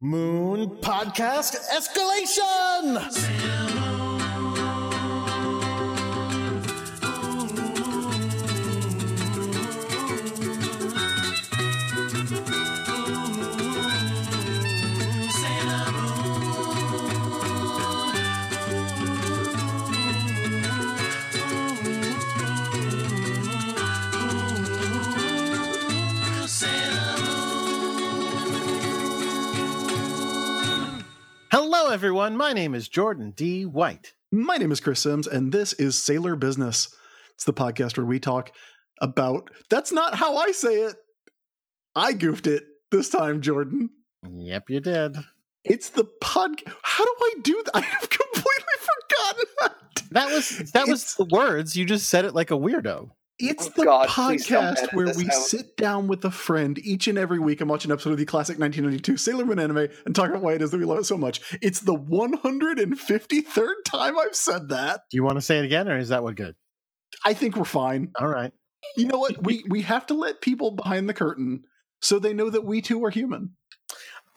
Moon Podcast Escalation! Hello, everyone. My name is Jordan D. White. My name is Chris Sims, and this is Sailor Business. It's the podcast where we talk about. That's not how I say it. I goofed it this time, Jordan. Yep, you did. It's the pod. How do I do that? I have completely forgotten. That was that was It's- the words. You just said it like a weirdo. It's Oh, the God, podcast where we out. sit down with a friend each and every week and watch an episode of the classic 1992 Sailor Moon anime and talk about why it is that we love it so much. It's the 153rd time I've said that. Do you want to say it again, or is that what good? I think we're fine. All right. You know what? we we have to let people behind the curtain so they know that we too are human.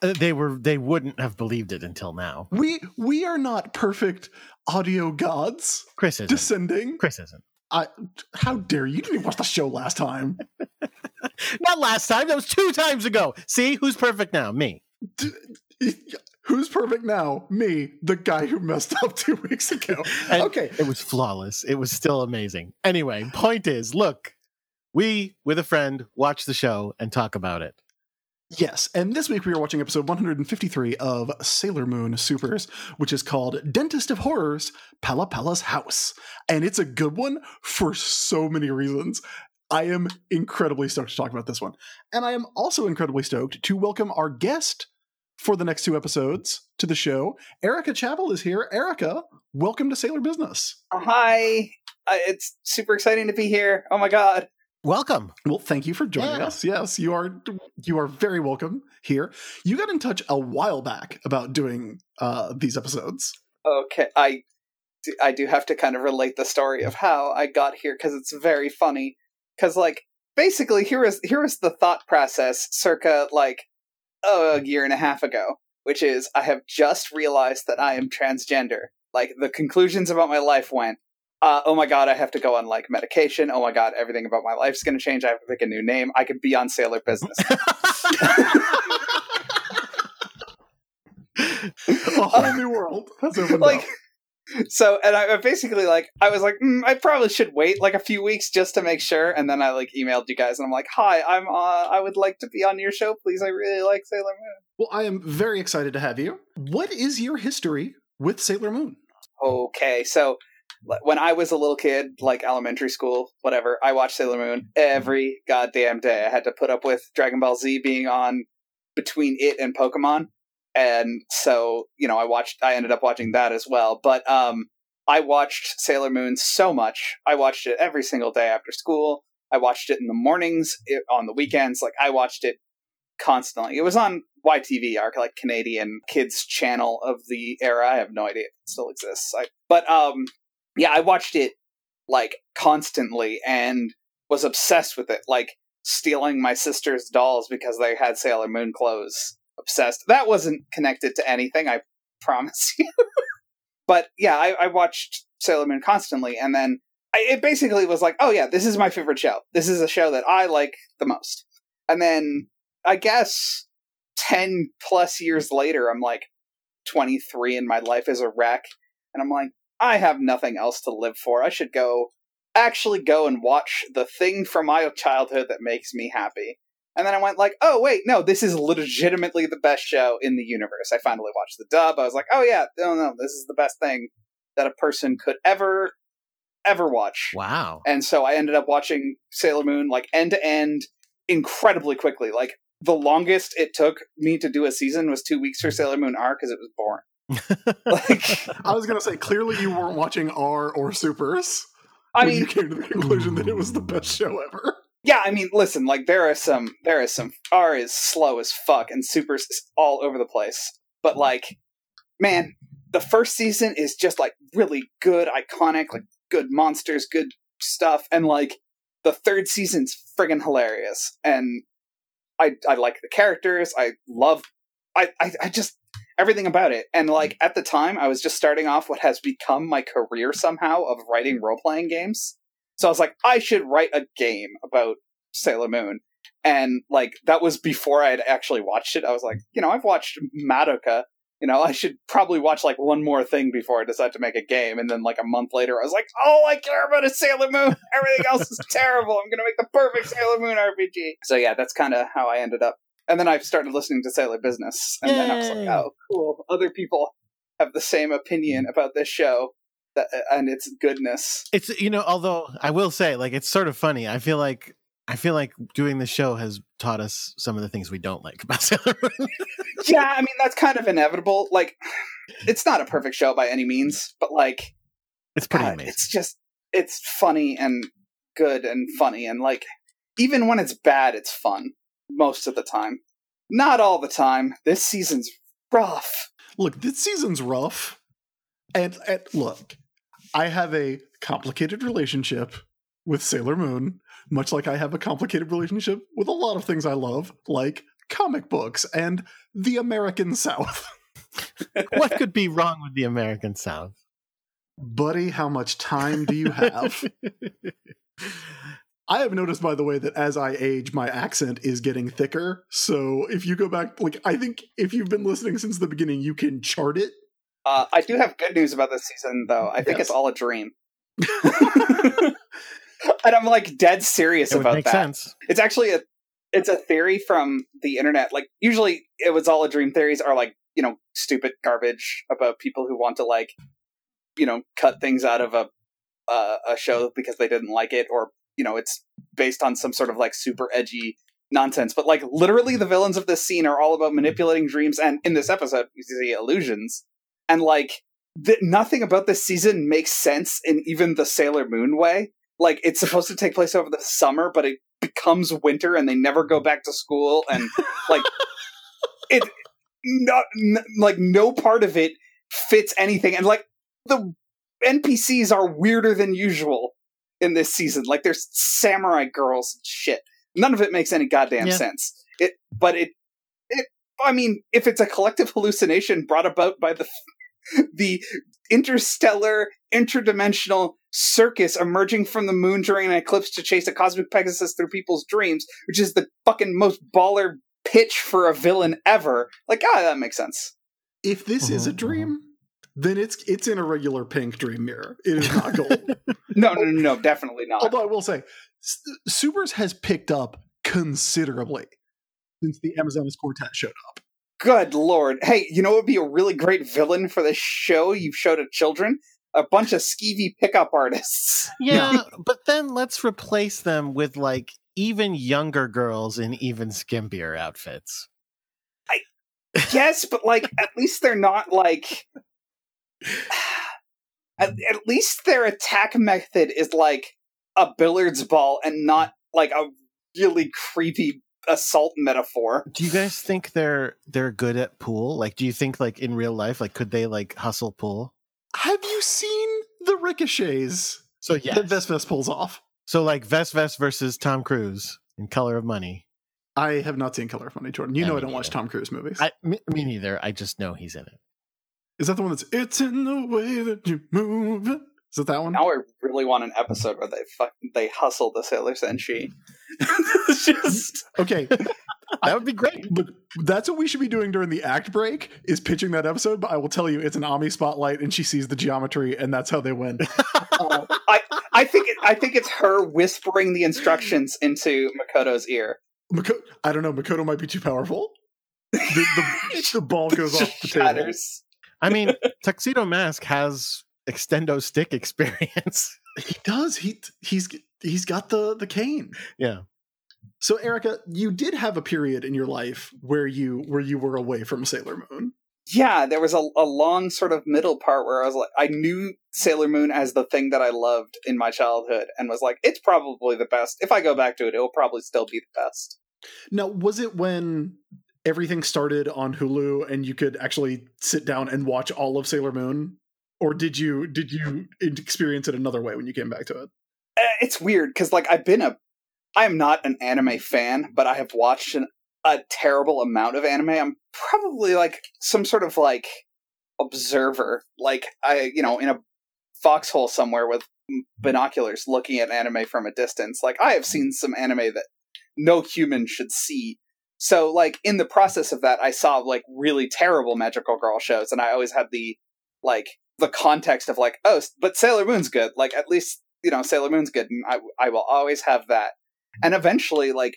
Uh, they were they wouldn't have believed it until now. We we are not perfect audio gods Chris isn't. descending. Chris isn't. I, how dare you? You didn't even watch the show last time. Not last time. That was two times ago. See who's perfect now? Me. D- Who's perfect now? Me, the guy who messed up two weeks ago. Okay. It was flawless. It was still amazing. Anyway, point is, look, we with a friend watch the show and talk about it. Yes, and this week we are watching episode 153 of Sailor Moon Supers, which is called Dentist of Horrors Pala Pala's House. And it's a good one for so many reasons. I am incredibly stoked to talk about this one. And I am also incredibly stoked to welcome our guest for the next two episodes to the show. Erica Chappell is here. Erica, welcome to Sailor Business. Oh, hi. Uh, it's super exciting to be here. Oh my god. Welcome. Well, thank you for joining Yeah. us. Yes, you are you are very welcome here. You got in touch a while back about doing uh, these episodes. Okay, I I do have to kind of relate the story of how I got here because it's very funny. Because like basically here is here is the thought process circa like oh, a year and a half ago, which is I have just realized that I am transgender. Like the conclusions about my life went. Uh, oh my god, I have to go on like medication. Oh my god, everything about my life is going to change. I have to pick a new name. I could be on Sailor Business. a whole new world has opened like up. so and I, basically like i was like mm, i probably should wait like a few weeks just to make sure and then i like emailed you guys and i'm like hi i'm uh i would like to be on your show please i really like sailor moon Well, I am very excited to have you. What is your history with Sailor Moon? okay so when i was a little kid like elementary school whatever i watched sailor moon every goddamn day. I had to put up with dragon ball z being on between it and pokemon. And so you know i watched i ended up watching that as well. But um i watched sailor moon so much. I watched it every single day after school. I watched it in the mornings it, on the weekends. Like i watched it constantly. It was on ytv our like canadian kids channel of the era. I have no idea if it still exists. I, but um yeah i watched it like constantly and was obsessed with it like stealing my sister's dolls because they had sailor moon clothes obsessed. That wasn't connected to anything, I promise you. but yeah, I, I watched Sailor Moon constantly, and then I, it basically was like, oh yeah, this is my favorite show. This is a show that I like the most. And then I guess 10 plus years later, I'm like 23 and my life is a wreck. And I'm like, I have nothing else to live for. I should go, actually go and watch the thing from my childhood that makes me happy. And then I went like, oh wait, no, this is legitimately the best show in the universe. I finally watched the dub. I was like, oh yeah, no, no, this is the best thing that a person could ever, ever watch. Wow. And so I ended up watching Sailor Moon like end to end incredibly quickly. Like the longest it took me to do a season was two weeks for Sailor Moon R because it was boring. Like, I was going to say, clearly you weren't watching R or Supers I mean, you came to the conclusion that it was the best show ever. yeah, I mean, listen, like there are some, there is some R is slow as fuck and Super's is all over the place. But like, man, the first season is just like really good, iconic, like good monsters, good stuff, and like the third season's friggin' hilarious. And I I like the characters. I love I, I, I just everything about it. And hmm. like at the time, I was just starting off what has become my career somehow of writing hmm. role playing games. So I was like, I should write a game about Sailor Moon. And like that was before I had actually watched it. I was like, you know, I've watched Madoka. You know, I should probably watch like one more thing before I decide to make a game. And then like a month later, I was like, oh, I care about a Sailor Moon. Everything else is terrible. I'm gonna make the perfect Sailor Moon RPG. So yeah, that's kind of how I ended up and then I started listening to Sailor Business, and Yay. then I was like, "Oh, cool! Other people have the same opinion about this show that, and its goodness." It's you know, although I will say, like, it's sort of funny. I feel like I feel like doing the show has taught us some of the things we don't like about Sailor Moon. yeah, I mean that's kind of inevitable. Like, it's not a perfect show by any means, but like, it's pretty God, amazing. It's just it's funny and good and funny and like even when it's bad, it's fun most of the time. Not all the time. This season's rough. Look, this season's rough. And, and look, I have a complicated relationship with Sailor Moon, much like I have a complicated relationship with a lot of things I love, like comic books and the American South. what could be wrong with the American South? Buddy, how much time do you have? I have noticed, by the way, that as I age, my accent is getting thicker. So if you go back, like, I think if you've been listening since the beginning, you can chart it. Uh, I do have good news about this season, though. I think yes. it's all a dream. and I'm like dead serious it about that. Sense. It's actually a it's a theory from the internet. Like usually it was all a dream theories are like, you know, stupid garbage about people who want to like, you know, cut things out of a uh, a show because they didn't like it or you know it's based on some sort of like super edgy nonsense but like literally the villains of this scene are all about manipulating dreams and in this episode you see illusions and like th- nothing about this season makes sense in even the sailor moon way. Like it's supposed to take place over the summer but it becomes winter and they never go back to school and like it not n- like no part of it fits anything and like the npcs are weirder than usual in this season. Like there's samurai girls shit. None of it makes any goddamn yeah. sense. It, but it, it. I mean, if it's a collective hallucination brought about by the the interstellar, interdimensional circus emerging from the moon during an eclipse to chase a cosmic Pegasus through people's dreams, which is the fucking most baller pitch for a villain ever. Like, ah, that makes sense. If this is a uh-huh, dream, uh-huh then it's it's in a regular pink dream mirror. It is not gold. no, no, no, no, definitely not. Although I will say, Supers has picked up considerably since the Amazonas Quartet showed up. Good lord! Hey, you know what would be a really great villain for this show you've showed to children? A bunch of skeevy pickup artists. Yeah, but then let's replace them with like even younger girls in even skimpier outfits. I guess, but like at least they're not like at, at least their attack method is like a billiards ball and not like a really creepy assault metaphor. Do you guys think they're they're good at pool? Like do you think like in real life like could they like hustle pool? Have you seen the ricochets? So yeah. That Vest pulls off. So like VesVes versus Tom Cruise in Color of Money. I have not seen Color of Money, Jordan. You know I don't neither. watch Tom Cruise movies. I, me, me neither. I just know he's in it. Is that the one that's "It's in the way that you move"? Is that that one? Now I really want an episode where they fuck, they hustle the Sailor Senshi. it's just okay. that would be great. Look, that's what we should be doing during the act break is pitching that episode. But I will tell you, it's an Ami spotlight, and she sees the geometry, and that's how they win. uh, I I think it, I think it's her whispering the instructions into Makoto's ear. Mako- I don't know. Makoto might be too powerful. The, the, the ball goes off the shatters. I mean, Tuxedo Mask has extendo stick experience. he does. He he's he's got the the cane. Yeah. So Erica, you did have a period in your life where you where you were away from Sailor Moon. Yeah, there was a, a long sort of middle part where I was like, I knew Sailor Moon as the thing that I loved in my childhood, and was like, it's probably the best. If I go back to it, it will probably still be the best. Now, was it when everything started on Hulu and you could actually sit down and watch all of Sailor Moon? Or did you did you experience it another way when you came back to it? Uh, it's weird because like I've been a I am not an anime fan, but I have watched an, a terrible amount of anime. I'm probably like some sort of like observer, like I, you know, in a foxhole somewhere with binoculars looking at anime from a distance. Like I have seen some anime that no human should see. So like in the process of that, I saw like really terrible magical girl shows, and I always had the like the context of like, oh, but Sailor Moon's good. Like at least you know Sailor Moon's good, and I I will always have that. And eventually, like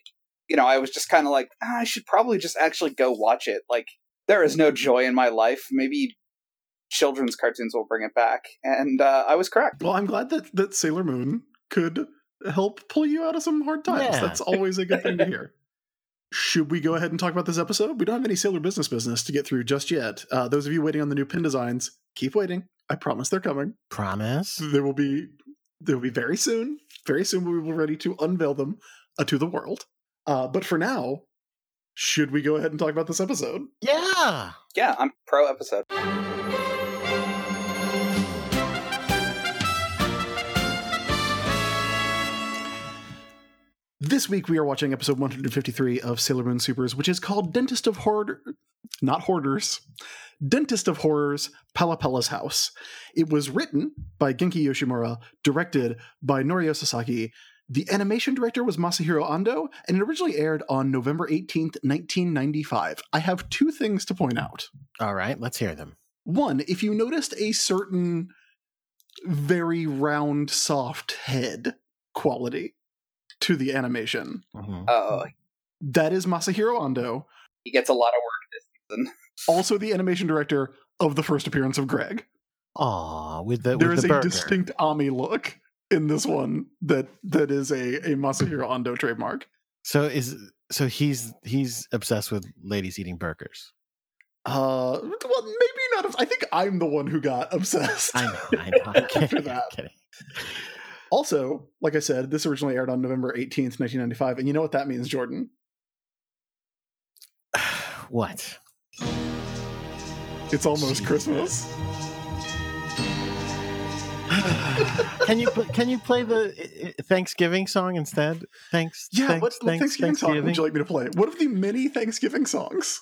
you know, I was just kind of like, ah, I should probably just actually go watch it. Like there is no joy in my life. Maybe children's cartoons will bring it back, and uh, I was correct. Well, I'm glad that that Sailor Moon could help pull you out of some hard times. Yeah. That's always a good thing to hear. Should we go ahead and talk about this episode? We don't have any Sailor business business to get through just yet. Uh, those of you waiting on the new pin designs, keep waiting. I promise they're coming. Promise. There will be there will be very soon. Very soon we will be ready to unveil them uh, to the world. Uh, but for now, should we go ahead and talk about this episode? Yeah. Yeah, I'm pro episode. This week we are watching episode 153 of Sailor Moon Supers, which is called Dentist of Hoard not Hoarders. Dentist of Horrors, Palapella's House. It was written by Genki Yoshimura, directed by Norio Sasaki. The animation director was Masahiro Ando, and it originally aired on November 18th, 1995. I have two things to point out. All right. Let's hear them. One, if you noticed a certain very round, soft head quality to the animation, Mhm. Oh, that is Masahiro Ando, he gets a lot of work this season. also the animation director of the first appearance of Greg. Aw, with the There with is the a burger. distinct Ami look in this one that that is a, a Masahiro Ando trademark. So is so he's he's obsessed with ladies eating burgers. Uh, well, maybe not. I think I'm the one who got obsessed. I know. I know. I'm After kidding. I'm that. Also, like I said, this originally aired on November 18th, 1995. And you know what that means, Jordan? what? It's almost Christmas. can you can you play the Thanksgiving song instead? Thanks. Yeah, thanks, what, what thanks, Thanksgiving, song would you like me to play? What of the many Thanksgiving songs?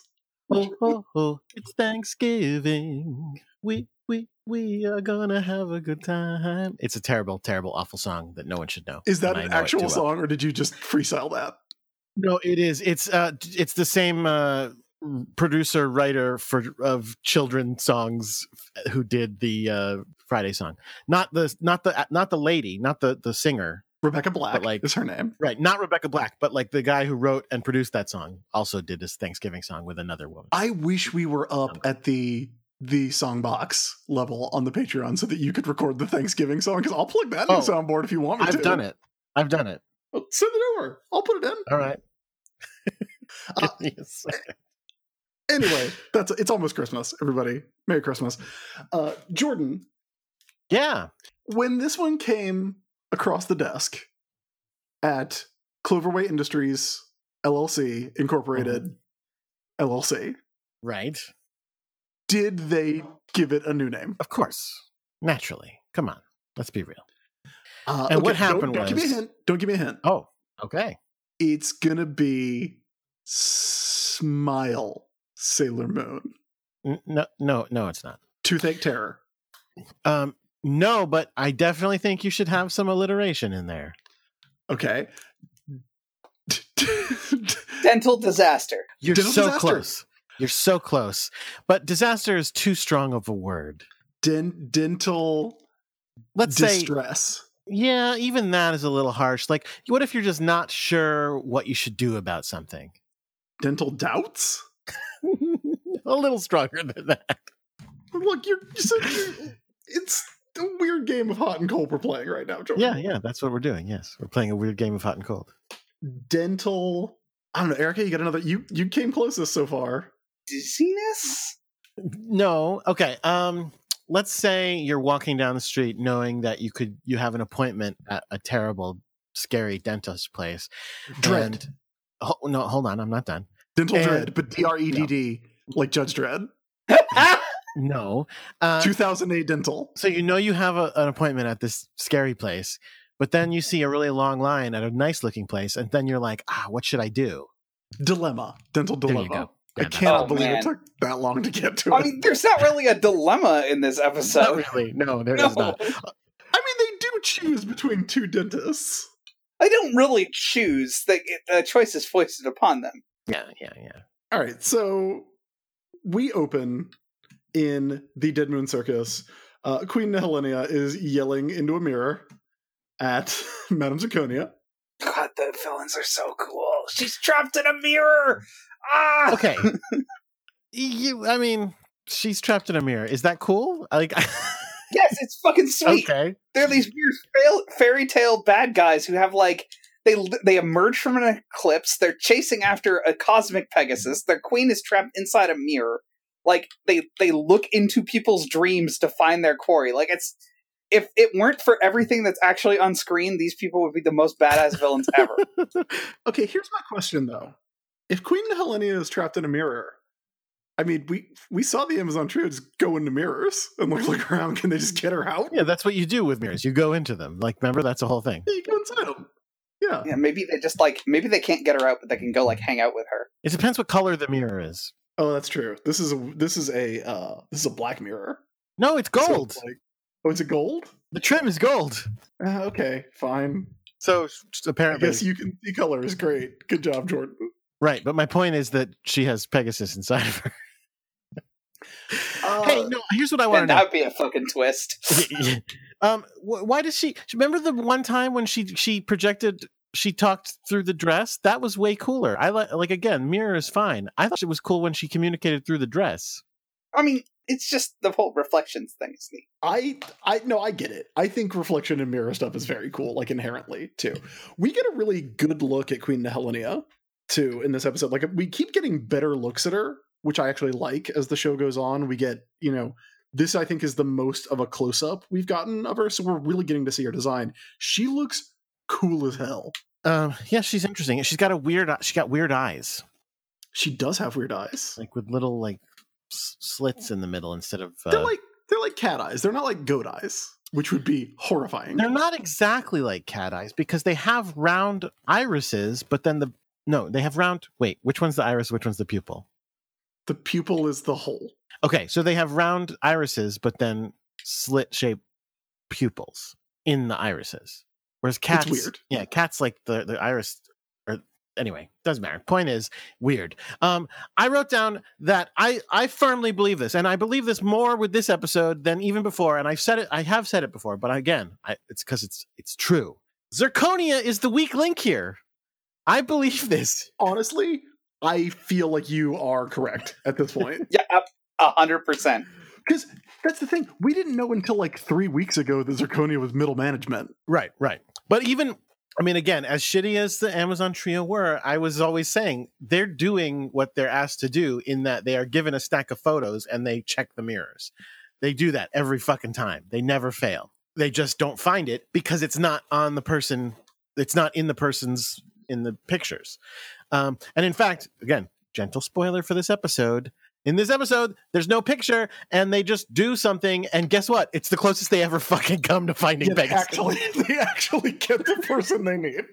Oh, oh, oh, it's Thanksgiving. We we we are gonna have a good time. It's a terrible, terrible, awful song that no one should know. Is that an actual too well. song, or did you just freestyle that? No, it is. It's uh, it's the same uh, producer writer for of children songs who did the uh, Friday song. Not the not the not the lady, not the the singer. Rebecca Black like- is her name. Right, not Rebecca Black, but like the guy who wrote and produced that song also did this Thanksgiving song with another woman. I wish we were up at the the song box level on the Patreon so that you could record the Thanksgiving song because I'll plug that Oh, in the soundboard if you want me to. I've done it. I've done it. Well, Send it over. I'll put it in. All right. Uh, Give me a second. anyway, that's it's almost Christmas. Everybody, Merry Christmas. Uh, Jordan, yeah. when this one came across the desk at Cloverway Industries LLC Incorporated LLC, Right. Did they give it a new name? Of course. Naturally. Come on. Let's be real. Uh, And what don't- happened don't, give me a hint. Don't give me a hint. Oh, okay. It's gonna be Smile Sailor Moon. N- No, no, no, it's not. Toothache Terror. Um, no, but I definitely think you should have some alliteration in there. Okay. Dental disaster. You're Dental so disaster. close. You're so close. But disaster is too strong of a word. Den- dental Let's say, distress. yeah, even that is a little harsh. Like, what if you're just not sure what you should do about something? dental doubts. a little stronger than that. Look, you're, you said you're, it's a weird game of hot and cold we're playing right now, Jordan. Yeah, yeah, that's what we're doing. Yes, we're playing a weird game of hot and cold. Dental. I don't know, Erica. You got another. You you came closest so far. Dizziness? No, okay. Um, let's say you're walking down the street knowing that you could you have an appointment at a terrible, scary dentist place. Dread. And, oh, no, hold on, I'm not done. Dental And- dread, but D R E D D, like Judge Dredd. No, uh, 2008 dental. so you know you have a, an appointment at this scary place, but then you see a really long line at a nice looking place, and then you're like, ah, what should I do? dilemma, dental There you dilemma. Go. I cannot Oh, believe man. it took that long to get to it. I it. mean, there's not really a dilemma in this Not episode. really. No, there No. is not. I mean, they do choose between two dentists. I don't really choose. The, the choice is foisted upon them. Yeah, yeah, yeah. All right, so we open in the Dead Moon Circus. Uh, Queen Helenia is yelling into a mirror at Madame Zirconia. God, the villains are so cool. She's trapped in a mirror. Ah. Okay. you, I mean, she's trapped in a mirror. Is that cool? Like, Yes, it's fucking sweet. okay. They're these weird fail- fairy tale bad guys who have like they they emerge from an eclipse. They're chasing after a cosmic Pegasus. Their queen is trapped inside a mirror. Like they they look into people's dreams to find their quarry. Like it's if it weren't for everything that's actually on screen, these people would be the most badass villains ever. Okay, here's my question though: If Queen Helena is trapped in a mirror, I mean, we we saw the Amazon trio just go into mirrors and like look around. Can they just get her out? Yeah, that's what you do with mirrors. You go into them. Like, remember, that's the whole thing. Yeah, you go inside them. Yeah. yeah, maybe they just like maybe they can't get her out, but they can go like hang out with her. It depends what color the mirror is. Oh, that's true. This is a this is a uh this is a black mirror. No, it's So gold. it's like, oh, it's a gold. the trim is gold. Uh, okay, fine. So I apparently, guess you can see color is great. Good job, Jordan. Right. But my point is that she has Pegasus inside of her. Uh, hey, no. Here's what I want to know. that would be a fucking twist. um, wh- why does she? Remember the one time when she she projected, she talked through the dress. That was way cooler. I like like again, mirror is fine. I thought it was cool when she communicated through the dress. I mean, it's just the whole reflections thing is neat. I I no, I get it. I think reflection and mirror stuff is very cool, like inherently too. We get a really good look at Queen Helenia too in this episode. Like we keep getting better looks at her, which I actually like as the show goes on. We get, you know, this I think is the most of a close up we've gotten of her, so we're really getting to see her design. She looks cool as hell. Um, yeah, she's interesting. She's got a weird. She got weird eyes, She does have weird eyes. like with little like slits in the middle instead of. Uh, They're like they're like cat eyes. They're not like goat eyes, which would be horrifying. They're not exactly like cat eyes because they have round irises, but then the no, they have round. Wait, which one's the iris? Which one's the pupil? the pupil is the hole. Okay, so they have round irises, but then slit shaped pupils in the irises. Whereas cats, weird. yeah, cats like the the iris. Or anyway, doesn't matter. Point is weird. Um, I wrote down that I I firmly believe this, and I believe this more with this episode than even before. And I've said it. I have said it before, but again, I, it's because it's it's true. Zirconia is the weak link here. I believe this. honestly, I feel like you are correct at this point. Yeah, a- a hundred percent. Because that's the thing. We didn't know until like three weeks ago that Zirconia was middle management. Right, right. But even, I mean, again, as shitty as the Amazon trio were, I was always saying they're doing what they're asked to do in that they are given a stack of photos and they check the mirrors. They do that every fucking time. They never fail. They just don't find it because it's not on the person, it's not in the person's, in the pictures. Um, and in fact, again, gentle spoiler for this episode. In this episode, there's no picture, and they just do something, and guess what? It's the closest they ever fucking come to finding Yeah, Pegasus. actually, they actually get the person they need.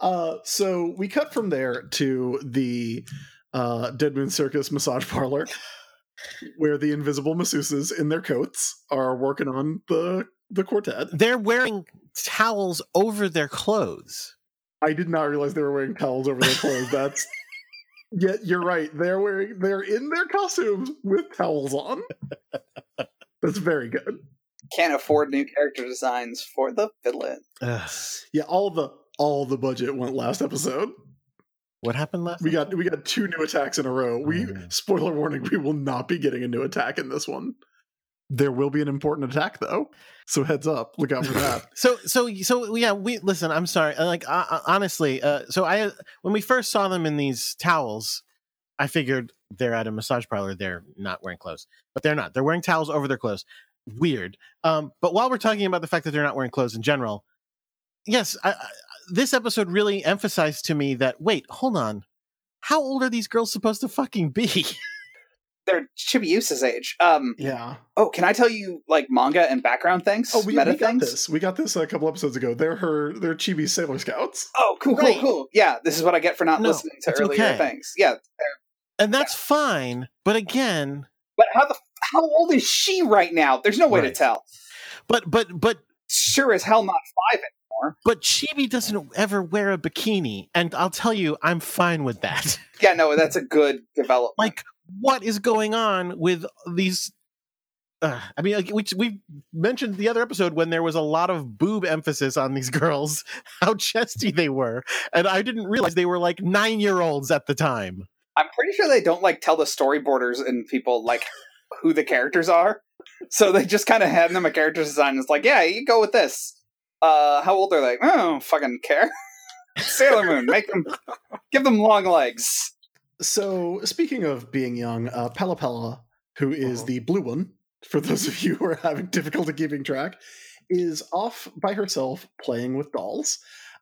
Uh, so we cut from there to the uh, Dead Moon Circus massage parlor, where the invisible masseuses in their coats are working on the the quartet. they're wearing towels over their clothes. I did not realize they were wearing towels over their clothes. That's yeah, you're right. They're wearing they're in their costumes with towels on. That's very good. Can't afford new character designs for the villain. Ugh. Yeah, all the all the budget went last episode. What happened last? We got we got two new attacks in a row. We Mm. spoiler warning, we will not be getting a new attack in this one. There will be an important attack though. So heads up, look out for that. so so so yeah. We listen. I'm sorry. uh, Like uh, uh, honestly, uh, so I when we first saw them in these towels, I figured they're at a massage parlor. They're not wearing clothes, but they're not. They're wearing towels over their clothes. Weird. Um, but while we're talking about the fact that they're not wearing clothes in general, yes, I, I, this episode really emphasized to me that wait, hold on, how old are these girls supposed to fucking be? they're Chibiusa's age. Um, Yeah. oh, can I tell you like manga and background things? Oh, we, meta we got things. this. We got this a couple episodes ago. They're her. They're Chibi Sailor Scouts. Oh, cool, Right. cool, cool. Yeah, this is what I get for not No, listening to it's earlier okay. things. Yeah, and that's fine. But again, but how the how old is she right now? There's no way to tell. but but but Sure as hell not five. anymore. but Chibi doesn't ever wear a bikini, and I'll tell you, I'm fine with that. Yeah, no, that's a good development. like, what is going on with these? Uh, I mean, like, we we mentioned the other episode when there was a lot of boob emphasis on these girls, how chesty they were, and I didn't realize they were like nine year olds at the time. I'm pretty sure they don't like tell the storyboarders and people like who the characters are. So they just kind of hand them a character design. It's like, yeah, you go with this. Uh, how old are they? I don't fucking care. Sailor Moon, make them, give them long legs. So, speaking of being young, uh, Pella Pella, who is Uh-huh. the blue one, for those of you who are having difficulty keeping track, is off by herself playing with dolls.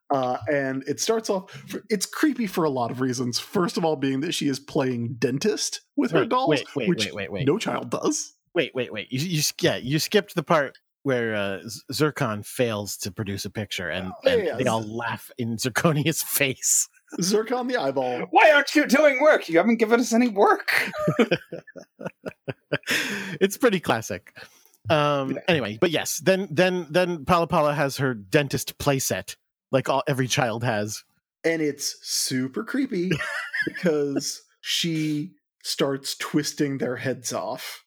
Uh, and it starts off, it's creepy for a lot of reasons. First of all, being that she is playing dentist with her dolls, wait, wait, which wait, wait, wait. no child does. Wait, wait, wait. You, you yeah, you skipped the part where uh, Zircon fails to produce a picture, and, Oh, and yeah, they all laugh in Zirconia's face. Zircon the eyeball. Why aren't you doing work? You haven't given us any work. it's pretty classic. Um, Yeah. Anyway, but yes, then then then Pala Pala has her dentist playset, like all every child has. and it's super creepy because she starts twisting their heads off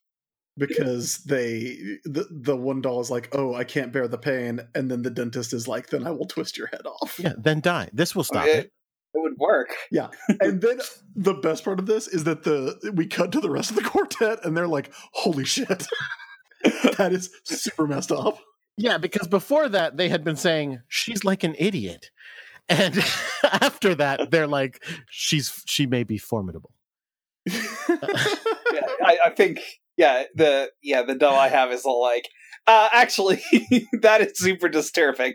because they the, the one doll is like oh i can't bear the pain and then the dentist is like then i will twist your head off Yeah, then die. This will stop it, it. It would work. Yeah. And then the best part of this is that the we cut to the rest of the quartet and they're like holy shit that is super messed up Yeah, because before that they had been saying she's like an idiot, and after that they're like she's she may be formidable. Yeah, I, I think, yeah, the yeah the doll I have is all like, uh, actually, that is super disturbing.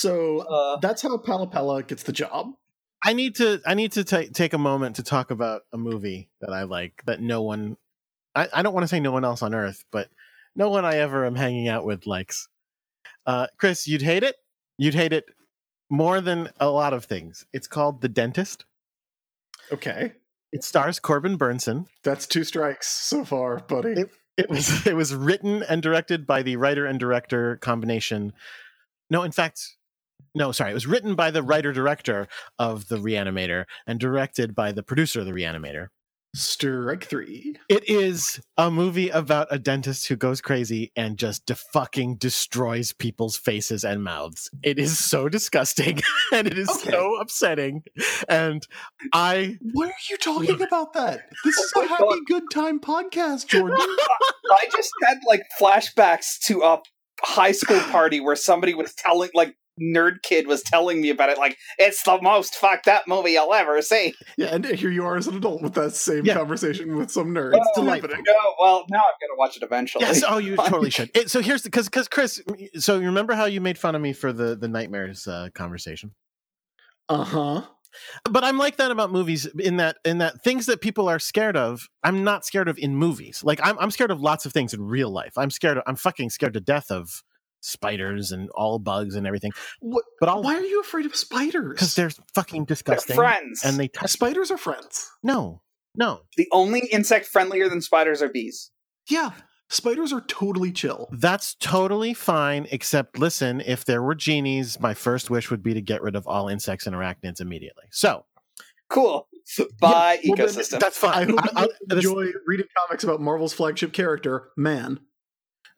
So Uh, that's how Pala Pala gets the job I need to I need to ta take a moment to talk about a movie that I like that no one I, I don't want to say no one else on earth, but no one I ever am hanging out with likes. Uh, Chris, you'd hate it. You'd hate it more than a lot of things. It's called The Dentist. okay It stars Corbin Bernsen. That's two strikes so far, buddy. It- It was it was written and directed by the writer and director combination. No, in fact, no, sorry, it was written by the writer director of the Reanimator and directed by the producer of the Reanimator. Strike three. It is a movie about a dentist who goes crazy and just de- fucking destroys people's faces and mouths. It is so disgusting and it is Okay. so upsetting. And I Why are you talking about that? This oh is Oh a happy God. good time podcast, Jordan. I just had like flashbacks to a high school party where somebody was telling, like, nerd kid was telling me about it. Like, it's the most fucked up movie you'll ever see. yeah, and here you are as an adult with that same Yeah. conversation with some nerds. Oh, It's delightful. No, well, now I'm gonna watch it eventually. Yes, oh, you totally should. It, so here's because because Chris, so you remember how you made fun of me for the the nightmares uh, conversation? Uh huh. But I'm like that about movies in that in that things that people are scared of, I'm not scared of in movies. Like I'm I'm scared of lots of things in real life. I'm scared. Of, I'm fucking scared to death of spiders and all bugs and everything. What? But I'll Why are you afraid of spiders? because they're fucking They're disgusting friends. and they touch. spiders are friends. No, no. the only insect friendlier than spiders are bees. Yeah, spiders are totally chill. That's totally fine, except listen, if there were genies, my first wish would be to get rid of all insects and arachnids immediately. So Cool. Bye, well, then ecosystem. that's fine. I hope I- I'll- you enjoy reading comics about Marvel's flagship character, Man.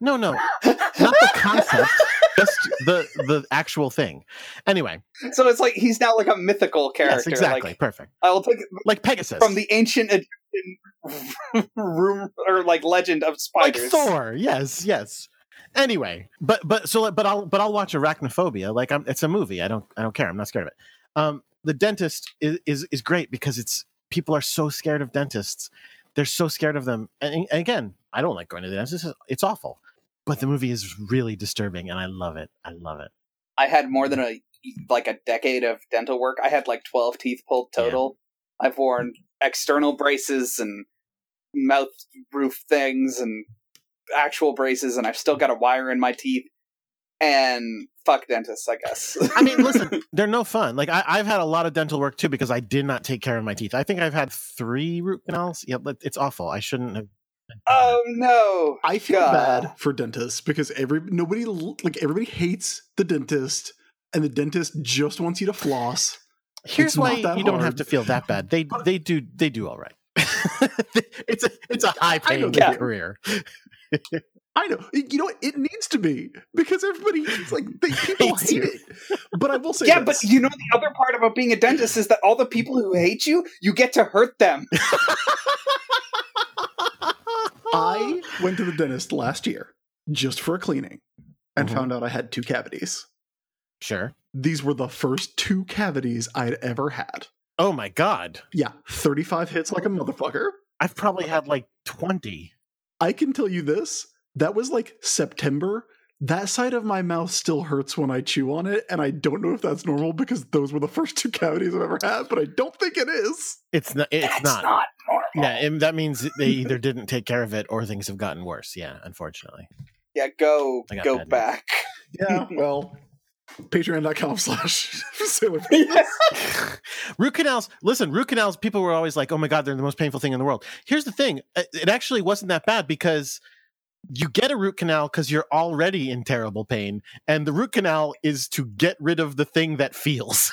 No, no, not the concept, just the the actual thing. Anyway, so it's like he's now like a mythical character. yes, exactly, Like perfect. I will take Like Pegasus from the ancient Egyptian room or like legend of spiders. like. Thor. Yes, yes. Anyway, but but so but I'll but I'll watch Arachnophobia. Like I'm, it's a movie. I don't I don't care. I'm not scared of it. Um, the dentist is is is great because it's people are so scared of dentists. They're so scared of them. And, and again, I don't like going to the dentist. It's, it's awful. But the movie is really disturbing, and I love it. I love it. I had more than a like a decade of dental work. I had like twelve teeth pulled total. I've worn external braces and mouth roof things and actual braces, and I've still got a wire in my teeth. And fuck dentists, I guess. I mean, listen, they're no fun. Like I, I've had a lot of dental work too because I did not take care of my teeth. I think I've had three root canals. Yeah, it's awful. I shouldn't have. oh no! I feel God. bad for dentists because every nobody like everybody hates the dentist, and the dentist just wants you to floss. Here's It's why not that you don't have to feel that bad. They they do they do all right. it's a it's a high paying they career. I know, you know, what? it needs to be because everybody it's like they, people hate it. But I will say, Yeah, this. but you know the other part about being a dentist is that all the people who hate you, you get to hurt them. I went to the dentist last year just for a cleaning and Mhm. found out I had two cavities. sure. These were the first two cavities I'd ever had. Oh my god, Yeah, 35 hits like a motherfucker. I've probably had like twenty. I can tell you this that was like September. That side of my mouth still hurts when I chew on it, and I don't know if that's normal because those were the first two cavities I've ever had, but I don't think it is. It's not. It's That's not. not, normal. Yeah, and that means they either didn't take care of it or things have gotten worse. Yeah, unfortunately. Yeah, go go bad news. back. Yeah, well, patreon.com slash sailor. root canals. Listen, root canals. People were always like, "Oh my god, they're the most painful thing in the world." Here's the thing: it actually wasn't that bad because you get a root canal because you're already in terrible pain, and the root canal is to get rid of the thing that feels.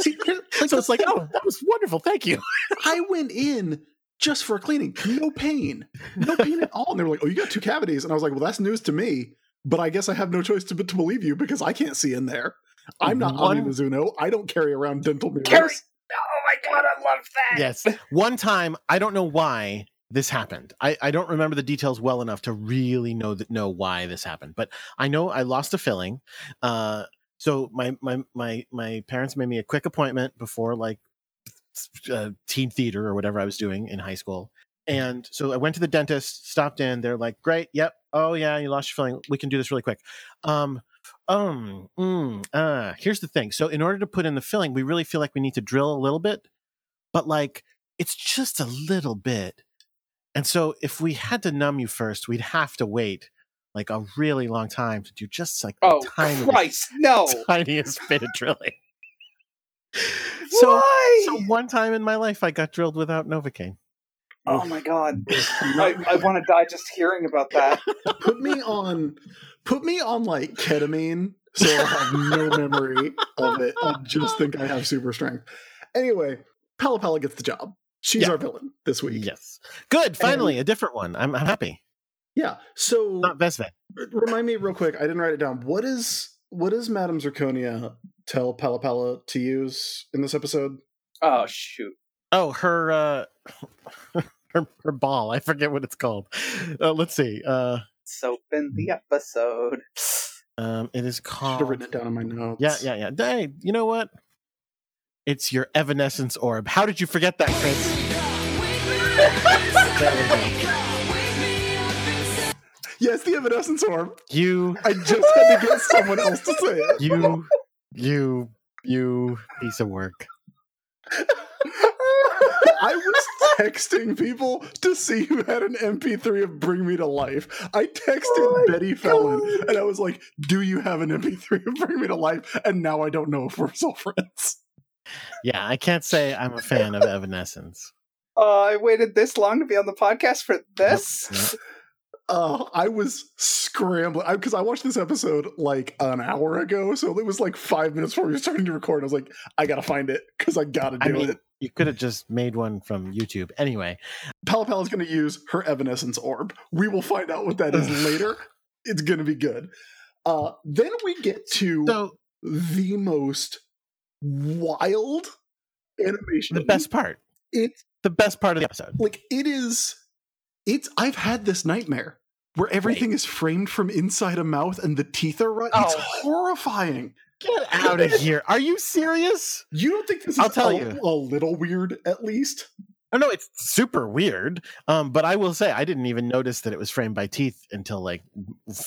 See, here- like, so it's like, "Oh, that was wonderful, thank you." I went in just for a cleaning, no pain, no pain at all. And they were like, "Oh, you got two cavities," and I was like, "Well, that's news to me." But I guess I have no choice to, to believe you because I can't see in there. I'm not One- Ami Mizuno. I don't carry around dental mirrors. Carry- Oh my god, I love that. yes. One time, I don't know why this happened. I, I don't remember the details well enough to really know that know why this happened. But I know I lost a filling. Uh, so my my my my parents made me a quick appointment before like uh, teen theater or whatever I was doing in high school. And so I went to the dentist, stopped in. They're like, "Great, yep. Oh yeah, you lost your filling. We can do this really quick." Um, um, mm, uh, here's the thing. So in order to put in the filling, we really feel like we need to drill a little bit, but like it's just a little bit. And so if we had to numb you first, we'd have to wait like a really long time to do just like the Oh tiniest, Christ, no! tiniest bit of drilling. So, Why? so one time in my life, I got drilled without Novocaine. oh my god, I, I want to die just hearing about that. put me on, put me on like ketamine, so I'll have no memory of it. I just think I have super strength. Anyway, Pala Pala gets the job. She's Yeah. our villain this week. Yes, good. Finally, a different one. I'm, I'm happy. Yeah. So Not VesVes. remind me real quick. I didn't write it down. What is what does Madame Zirconia tell Pala Pala to use in this episode? Oh shoot! Oh, her uh, her her ball. I forget what it's called. Uh, let's see. Uh, Soap in the episode. um, it is Should called. have written it down in my notes. Yeah, yeah, yeah. Hey, you know what? It's your evanescence orb. How did you forget that, Chris? Yes, the Evanescence orb. You, I just had to get someone else to say it. you, you, you piece of work. I was texting people to see who had an MP3 of Bring Me to Life. I texted Oh my Betty Fallon and I was like, Do you have an MP3 of Bring Me to Life? And now I don't know if we're still friends. Yeah, I can't say I'm a fan of Evanescence. Oh, I waited this long to be on the podcast for this. Yep. Uh, I was scrambling because I, watched this episode like an hour ago. So it was like five minutes before we were starting to record. I was like, I gotta find it because I gotta do I mean, it. you could have just made one from YouTube. Anyway, Pala Pala's going to use her Evanescence orb. We will find out what that is later. It's going to be good. Uh, then we get to so the most wild animation. the best part, It's the best part of the episode. like it is. It's. I've had this nightmare where everything is framed from inside a mouth and the teeth are right. It's Oh. horrifying. Get out of here! Are you serious? You don't think this is I'll tell a, you. a little weird at least? Oh no, it's super weird. Um, but I will say I didn't even notice that it was framed by teeth until like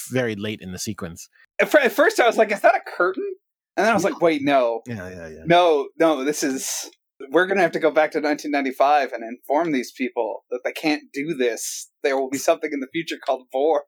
very late in the sequence. At first, I was like, "Is that a curtain?" And then I was like, "Wait, no, Yeah, yeah, yeah. no, no. This is we're going to have to go back to 1995 and inform these people that they can't do this. There will be something in the future called vor.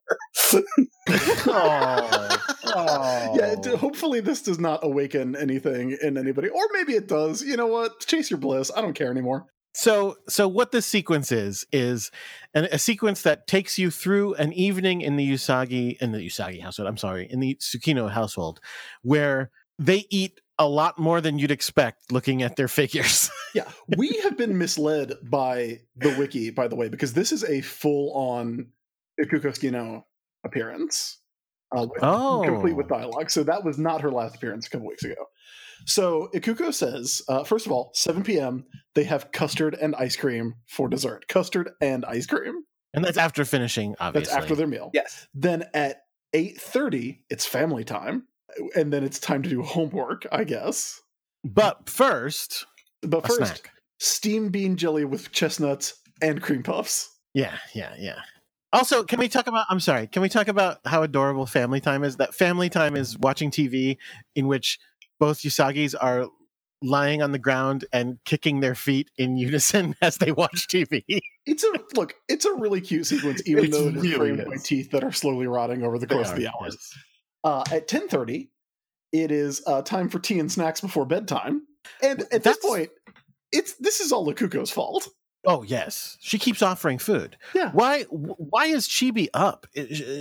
oh, oh. Yeah, it- hopefully this does not awaken anything in anybody, or maybe it does. You know what? Chase your bliss. I don't care anymore. So, so what this sequence is is an, a sequence that takes you through an evening in the Usagi in the Usagi household. I'm sorry, in the Tsukino household, where they eat a lot more than you'd expect looking at their figures. Yeah, we have been misled by the wiki, by the way, because this is a full-on Ikuko Tsukino appearance, uh, with- Oh. complete with dialogue. So that was not her last appearance a couple weeks ago. So Ikuko says, uh, first of all, 7 p.m. They have custard and ice cream for dessert. Custard and ice cream. and that's after finishing, obviously. That's after their meal. yes. Then at 8:30, it's family time, and then it's time to do homework, I guess. but first, But first, snack. steamed bean jelly with chestnuts and cream puffs. Yeah, yeah, yeah. Also, can we talk about? I'm sorry. Can we talk about how adorable Family Time is? That Family Time is watching TV in which both Usagis are lying on the ground and kicking their feet in unison as they watch TV. It's a look. It's a really cute sequence, even It's though it is really framed by teeth that are slowly rotting over the course of are, the hours. yes. Uh, at 10:30, it is uh, time for tea and snacks before bedtime, and at this point, it's this is all Ikuko's fault. Oh yes, she keeps offering food. Yeah. Why? Why is Chibi up?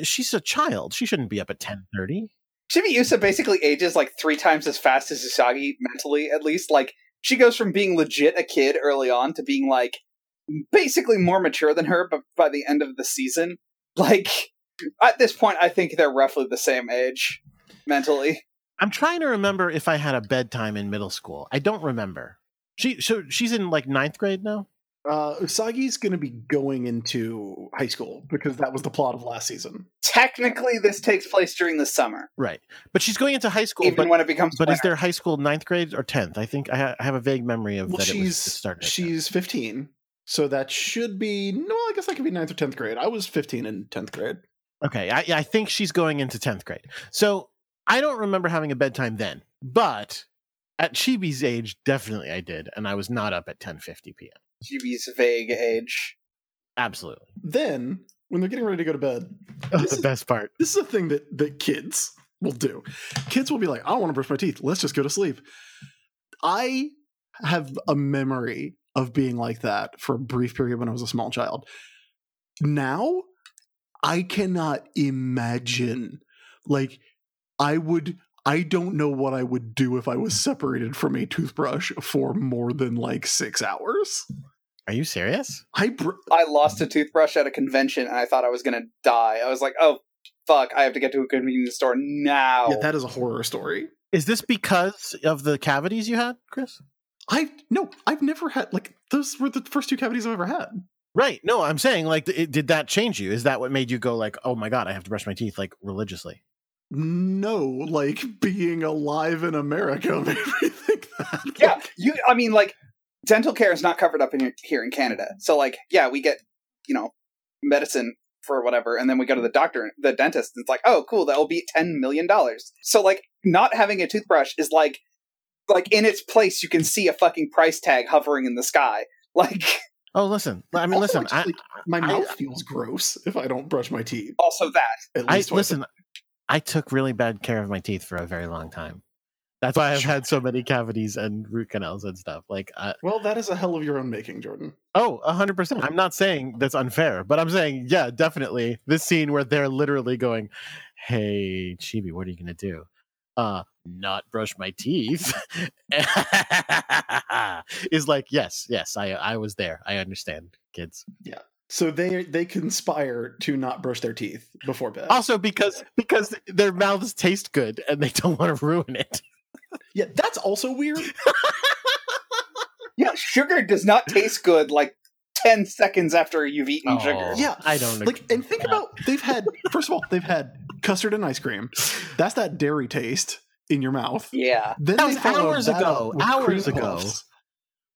She's a child. She shouldn't be up at ten thirty. Chibi Usa basically ages like three times as fast as Usagi mentally, at least. Like she goes from being legit a kid early on to being like basically more mature than her, but by the end of the season, like at this point, I think they're roughly the same age mentally. I'm trying to remember if I had a bedtime in middle school. I don't remember. She so she's in like ninth grade now. Uh, Usagi's going to be going into high school because that was the plot of last season. Technically, this takes place during the summer, Right, but she's going into high school. even but when it becomes. but is there high school ninth grade or tenth? I think I, ha- I have a vague memory of Well, that. it was she's started. at 10th. she's 15, so that should be no. I guess that could be ninth or tenth grade. I was 15 in tenth grade. Okay, I, I think she's going into 10th grade. So I don't remember having a bedtime then, but at Chibi's age, definitely I did, and I was not up at 10:50 p.m. Chibi's vague age. Absolutely, Then, when they're getting ready to go to bed, oh, This the is- best part. this is a thing that that kids will do. Kids will be like, "I don't want to brush my teeth. Let's just go to sleep." I have a memory of being like that for a brief period when I was a small child. Now, I cannot imagine like I would I don't know what I would do if I was separated from a toothbrush for more than like 6 hours. Are you serious? I br- I lost a toothbrush at a convention, and I thought I was gonna die. I was like, "Oh fuck! I have to get to a convenience store now." yeah, that is a horror story. Is this because of the cavities you had, Chris? I've no, I've never had like those were the first two cavities I've ever had. Right. No, I'm saying like, it, did that change you? Is that what made you go like, oh my god, I have to brush my teeth like religiously? No, like being alive in America made me think that. yeah, you. I mean, like, dental care is not covered up in here in Canada. So, like, yeah, we get you know medicine for whatever, and then we go to the doctor, the dentist, and it's like, oh, cool, that will be ten million dollars. So, like, not having a toothbrush is like, like in its place, you can see a fucking price tag hovering in the sky. Like, Oh, listen. I mean, Also, listen. it's I, like, my I- mouth feels gross if I don't brush my teeth. also that. At I least twice listen. I took really bad care of my teeth for a very long time. That's why I've had so many cavities and root canals and stuff. Like, uh, Well, that is a hell of your own making, Jordan. oh, hundred percent. I'm not saying that's unfair, but I'm saying, yeah, definitely. This scene where they're literally going, "Hey, Chibi, what are you gonna do?" Uh, not brush my teeth. is like, yes, yes, I I was there. I understand, kids. Yeah so they they conspire to not brush their teeth before bed. Also, because because their mouths taste good and they don't want to ruin it. yeah, that's also weird. Yeah, sugar does not taste good. Like ten seconds after you've eaten oh, sugar. Yeah, I don't like and think that. about they've had first of all they've had custard and ice cream. That's that dairy taste in your mouth. Yeah. Then That was hours ago, hours cream ago. puffs.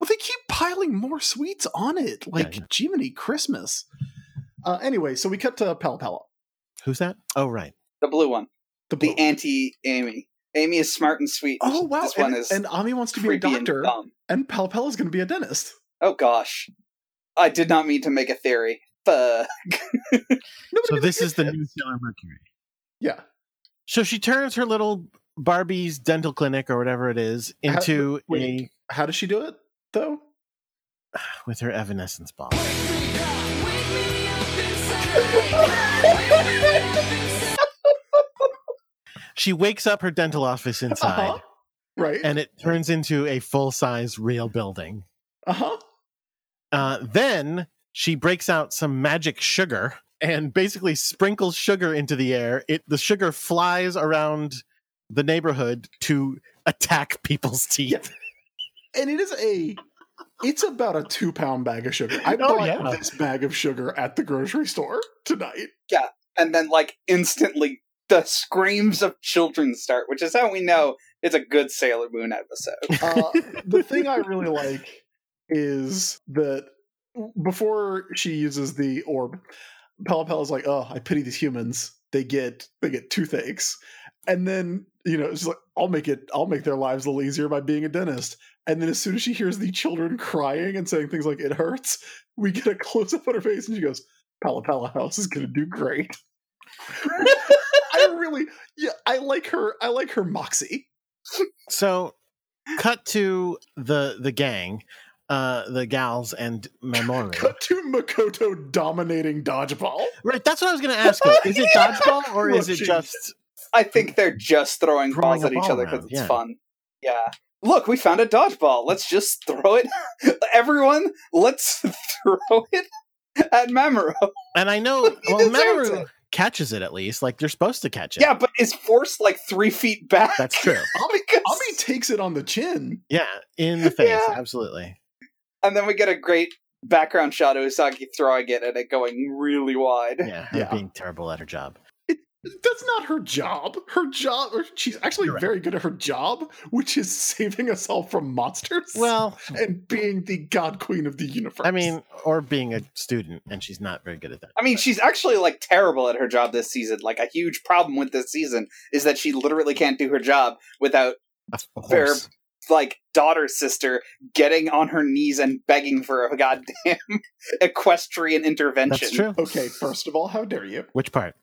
Well, they keep piling more sweets on it, like yeah. Jiminy Christmas. Uh, anyway, so we cut to PallaPalla. Who's that? Oh, right. The blue one. The, The anti Ami. Ami is smart and sweet. Oh wow! This and, one is and Ami wants to be a creepy and doctor, and PallaPalla is going to be a dentist. Oh gosh, I did not mean to make a theory. Fuck. So this is the new Sailor Mercury. yeah. So she turns her little Barbie's dental clinic or whatever it is into wait. How does she do it though? with her evanescence ball. She wakes up her dental office inside Uh-huh. Right. and it turns into a full-size real building. Uh huh. Uh, then she breaks out some magic sugar and basically sprinkles sugar into the air. It the sugar flies around the neighborhood to attack people's teeth. And it is a. It's about a two pound bag of sugar. I Oh, bought yeah. this bag of sugar at the grocery store tonight. Yeah. And then like instantly the screams of children start, which is how we know it's a good Sailor Moon episode. Uh, the thing I really like is that before she uses the orb, Palla is like, "Oh, I pity these humans. They get they get toothaches," and then you know she's like, "I'll make it. I'll make their lives a little easier by being a dentist." And then as soon as she hears the children crying and saying things like "it hurts," we get a close up on her face, and she goes, "PallaPalla House is going to do great." I really, yeah, I like her. I like her moxie. So, cut to the the gang, uh, the gals and Mamoru. Cut to Makoto dominating dodgeball. Right, that's what I was going to ask. Her. Is it dodgeball or is it just? I think they're just throwing Throwing balls a at each ball other because it's yeah. fun. Yeah. Look, we found a dodgeball. Let's just throw it. Everyone, let's throw it at Mamoru. And I know He well, Mamoru it. catches it at least. Like they're supposed to catch it. Yeah, but is forced like three feet back. that's true. because, Ami takes it on the chin. Yeah, in the face, Yeah. absolutely. and then we get a great background shot of Usagi throwing it and it going really wide. Yeah, Yeah. being terrible at her job. That's not her job. Her job, she's actually right. very good at her job, which is saving us all from monsters. Well, and being the god queen of the universe. I mean, or being a student, and she's not very good at that. I mean, she's actually like terrible at her job this season. Like a huge problem with this season is that she literally can't do her job without A Fair- horse. like daughter sister getting on her knees and begging for a goddamn equestrian intervention. That's true. okay, first of all, how dare you? Which part?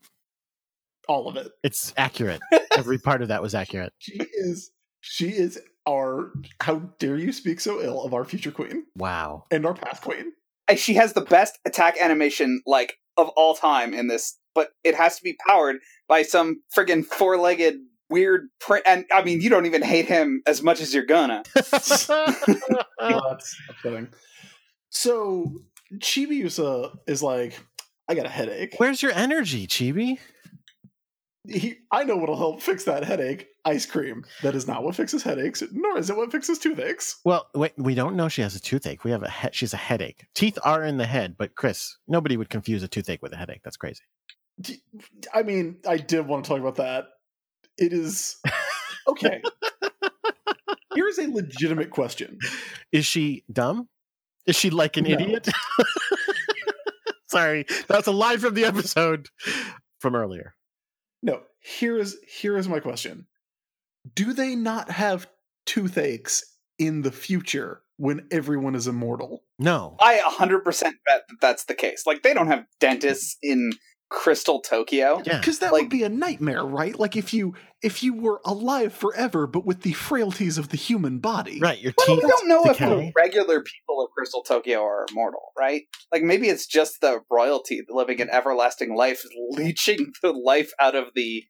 All of it. It's accurate. Every part of that was accurate. She is. She is our. How dare you speak so ill of our future queen Wow. and our past queen? And She has the best attack animation like of all time in this, but it has to be powered by some friggin' four-legged weird print. And I mean, you don't even hate him as much as you're gonna. Oh, that's upsetting. So Chibiusa is like, I got a headache. Where's your energy, Chibi? He, I know what'll help fix that headache. Ice cream. That is not what fixes headaches, nor is it what fixes toothaches. Well, wait, we don't know she has a toothache. We have a he- she's a headache. Teeth are in the head, but Chris, nobody would confuse a toothache with a headache. That's crazy. D- I mean, I did want to talk about that. It is okay. Here's a legitimate question. Is she dumb? Is she like an No. idiot? Sorry, that's a line from the episode from earlier. No, here is here is my question. Do they not have toothaches in the future when everyone is immortal? No. I 100% bet that that's the case. Like, they don't have dentists in Crystal Tokyo. Yeah. Because that Like- would be a nightmare, right? Like if you if you were alive forever but with the frailties of the human body. Right. Your Well, we don't know if decay. the regular people of Crystal Tokyo are immortal, right? Like maybe it's just the royalty living an everlasting life, leeching the life out of the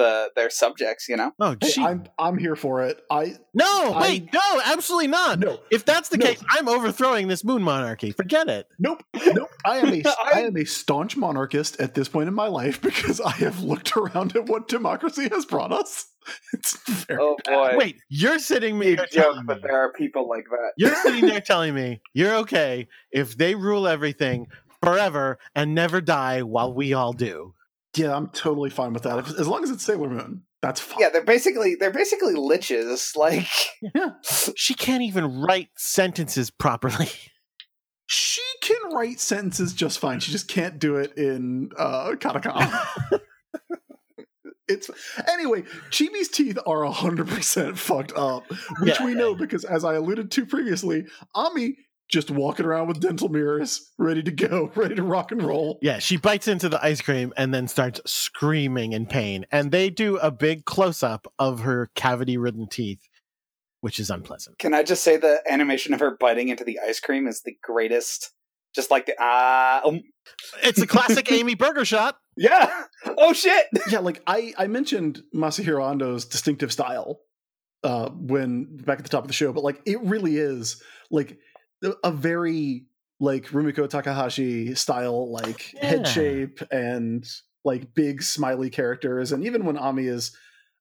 the their subjects. You know, No, Hey, I'm I'm here for it. I no, I- wait, no, absolutely not. no If that's the No. case, I'm overthrowing this moon monarchy. Forget it. Nope, nope. I am a I- I am a staunch monarchist at this point in my life because I have looked around at what democracy has brought us. It's very oh bad. boy, Wait, you're sitting me. big You're, joke, telling but there are people like that. you're sitting there telling me you're okay if they rule everything forever and never die while we all do. Yeah, I'm totally fine with that. If, as long as it's Sailor Moon, that's fine. Yeah, they're basically they're basically liches. Like Yeah. She can't even write sentences properly. She can write sentences just fine. She just can't do it in uh, katakana. It's anyway. Chibi's teeth are hundred percent fucked up, which Yeah. we know because, as I alluded to previously, Ami just walking around with dental mirrors, ready to go, ready to rock and roll. Yeah, she bites into the ice cream and then starts screaming in pain. And they do a big close up of her cavity ridden teeth, which is unpleasant. Can I just say the animation of her biting into the ice cream is the greatest? Just like the ah, um, It's a classic Ami Burger shot. yeah. Oh shit! Yeah, like I I mentioned Masahiro Ando's distinctive style uh when back at the top of the show, but like it really is like a- very like Rumiko Takahashi style like Yeah. head shape and like big smiley characters and even when Ami is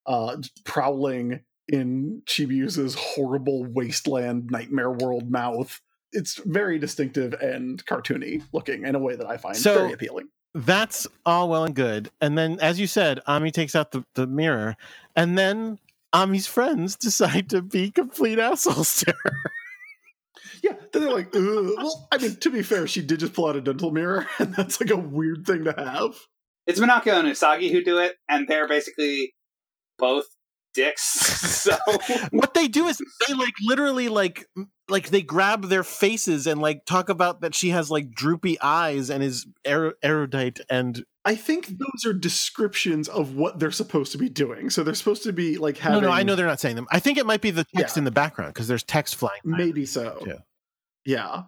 uh prowling in Chibiusa's horrible wasteland nightmare world mouth it's very distinctive and cartoony looking in a way that I find So- very appealing. That's all well and good. And then, as you said, Ami takes out the, the mirror, and then Ami's friends decide to be complete assholes to her. Yeah, then they're like, Ugh. well, I mean, to be fair, she did just pull out a dental mirror, and that's like a weird thing to have. It's Minako and Usagi who do it, and they're basically both dicks. so what they do is they like literally like like they grab their faces and like talk about that she has like droopy eyes and is er- erudite and I think those are descriptions of what they're supposed to be doing. So they're supposed to be like no having. no I know they're not saying them. I think it might be the text Yeah. in the background because there's text flying. maybe so. too. Yeah,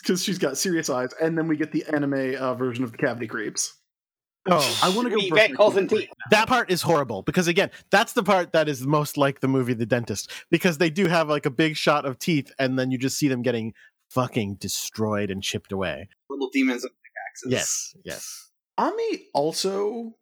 because she's got serious eyes, and then we get the anime uh, version of the cavity creeps. Oh, I want to go. We get calls and teeth. that part is horrible because again, that's the part that is most like the movie The Dentist because they do have like a big shot of teeth and then you just see them getting fucking destroyed and chipped away. little demons with pickaxes. Yes, yes. Ami also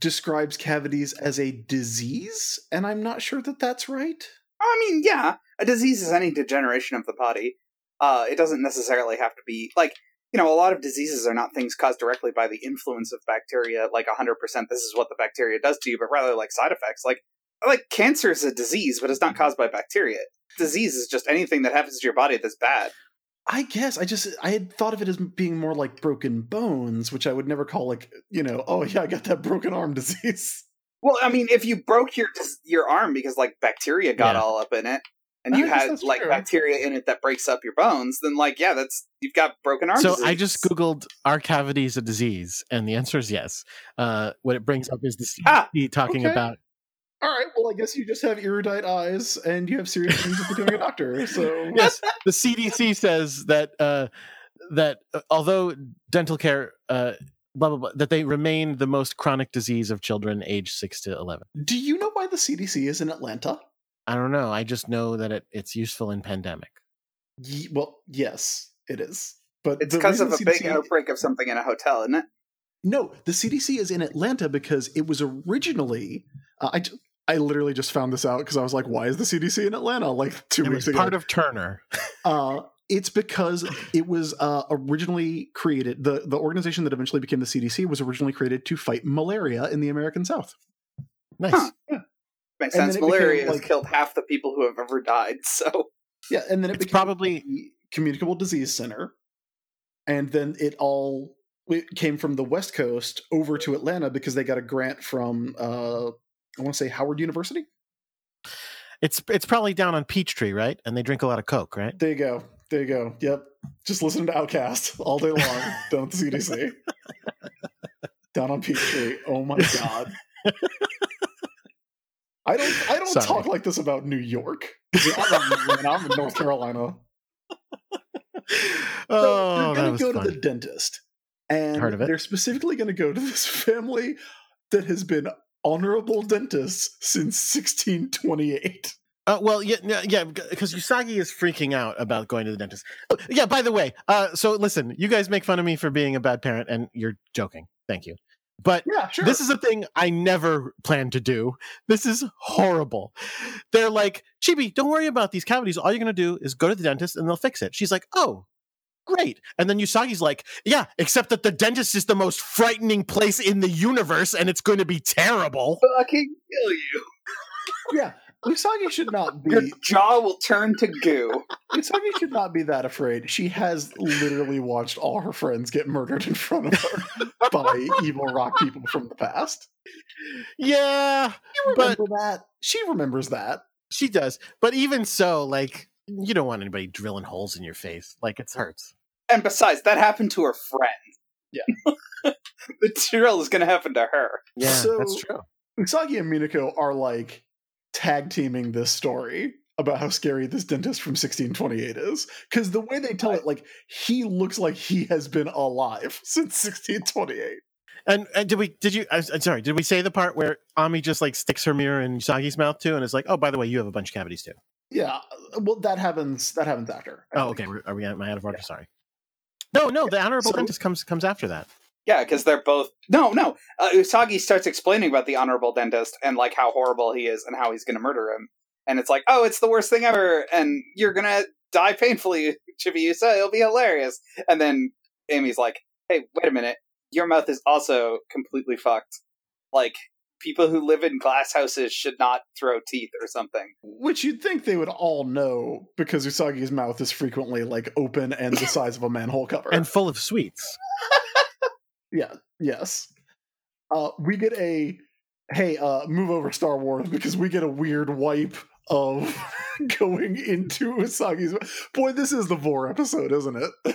describes cavities as a disease, and I'm not sure that that's right. I mean, yeah, a disease is any degeneration of the body. Uh, it doesn't necessarily have to be like you know a lot of diseases are not things caused directly by the influence of bacteria. Like hundred percent, this is what the bacteria does to you, but rather like side effects. Like like cancer is a disease, but it's not caused by bacteria. Disease is just anything that happens to your body that's bad. I guess I just I had thought of it as being more like broken bones, which I would never call like you know oh yeah I got that broken arm disease. Well, I mean, if you broke your your arm because like bacteria got Yeah. all up in it, and you had like true. bacteria in it that breaks up your bones, then like yeah, that's you've got broken arm. So disease. I just googled are cavities a disease and the answer is yes. Uh, what it brings up is the Ah, CDC talking okay. about All right, well I guess you just have erudite eyes and you have serious things of becoming a doctor. So yes, the CDC says that uh, that uh, although dental care, uh, blah blah blah, that they remain the most chronic disease of children aged six to eleven. do you know why the CDC is in Atlanta? I don't know. I just know that it, it's useful in pandemic. Ye- well, yes, it is. But it's because of a reason big outbreak of something in a hotel, isn't it? No, the CDC is in Atlanta because it was originally. Uh, I j- I literally just found this out because I was like, "Why is the CDC in Atlanta?" Like two It weeks was ago. part of Turner. uh, it's because it was uh, originally created. the The organization that eventually became the CDC was originally created to fight malaria in the American South. Nice. Huh. Makes And sense. it became, Malaria has like- killed half the people who have ever died. So Yeah, and then it It's became probably communicable disease center, and then it all it came from the West Coast over to Atlanta because they got a grant from uh, I want to say Howard University. it's it's probably down on Peachtree, right? And they drink a lot of Coke, right? There you go. There you go. Yep. Just listen to OutKast all day long down at the CDC. down on Peachtree. Oh my god. I don't I don't Sorry. talk like this about New York. I'm, in- I'm in North Carolina. So Oh, they're that gonna go fun. to the dentist. And Heard of it. they're specifically gonna go to this family that has been honorable dentists since 1628. Uh, well, yeah, yeah, yeah, because Usagi is freaking out about going to the dentist. Oh, yeah, by the way, uh, so listen, you guys make fun of me for being a bad parent, and you're joking. Thank you. But Yeah, sure. this is a thing I never planned to do. This is horrible. They're like, Chibi, don't worry about these cavities. All you're going to do is go to the dentist and they'll fix it. She's like, oh, great. And then Usagi's like, yeah, except that the dentist is the most frightening place in the universe and it's going to be terrible. fucking kill you. yeah Usagi should not be. Your jaw will turn to goo. Usagi should not be that afraid. She has literally watched all her friends get murdered in front of her by evil rock people from the past. Yeah, You But- that? She remembers that. she does. But even so, like, you don't want anybody drilling holes in your face. Like, it hurts. And besides, that happened to her friend. Yeah. the drill is going to happen to her. Yeah, So- that's true. Usagi and Minako are like tag teaming this story about how scary this dentist from 1628 is. Because the way they tell it, like, he looks like he has been alive since 1628. And, and did we? Did you? I'm I'm sorry. Did we say the part where Ami just like sticks her mirror in Usagi's mouth too, and is like, "Oh, by the way, you have a bunch of cavities too." Yeah, uh, well, that happens. That happens after. I Oh, think. okay. Are we? Am I out of order? Sorry. No, no. The honorable So- dentist comes comes after that. Yeah, because they're both. No, no. Uh, Usagi starts explaining about the honorable dentist and like how horrible he is and how he's going to murder him. And it's like, oh, it's the worst thing ever, and you're going to die painfully, Chibiusa. It'll be hilarious. And then Ami's like, hey, wait a minute. Your mouth is also completely fucked. Like, people who live in glass houses should not throw teeth or something. Which you'd think they would all know because Usagi's mouth is frequently like open and the size of a manhole cover. and full of sweets. yeah, yes. Uh, we get a hey, uh, move over Star Wars because we get a weird wipe of going into Usagi's. Boy, this is the Vor episode, isn't it?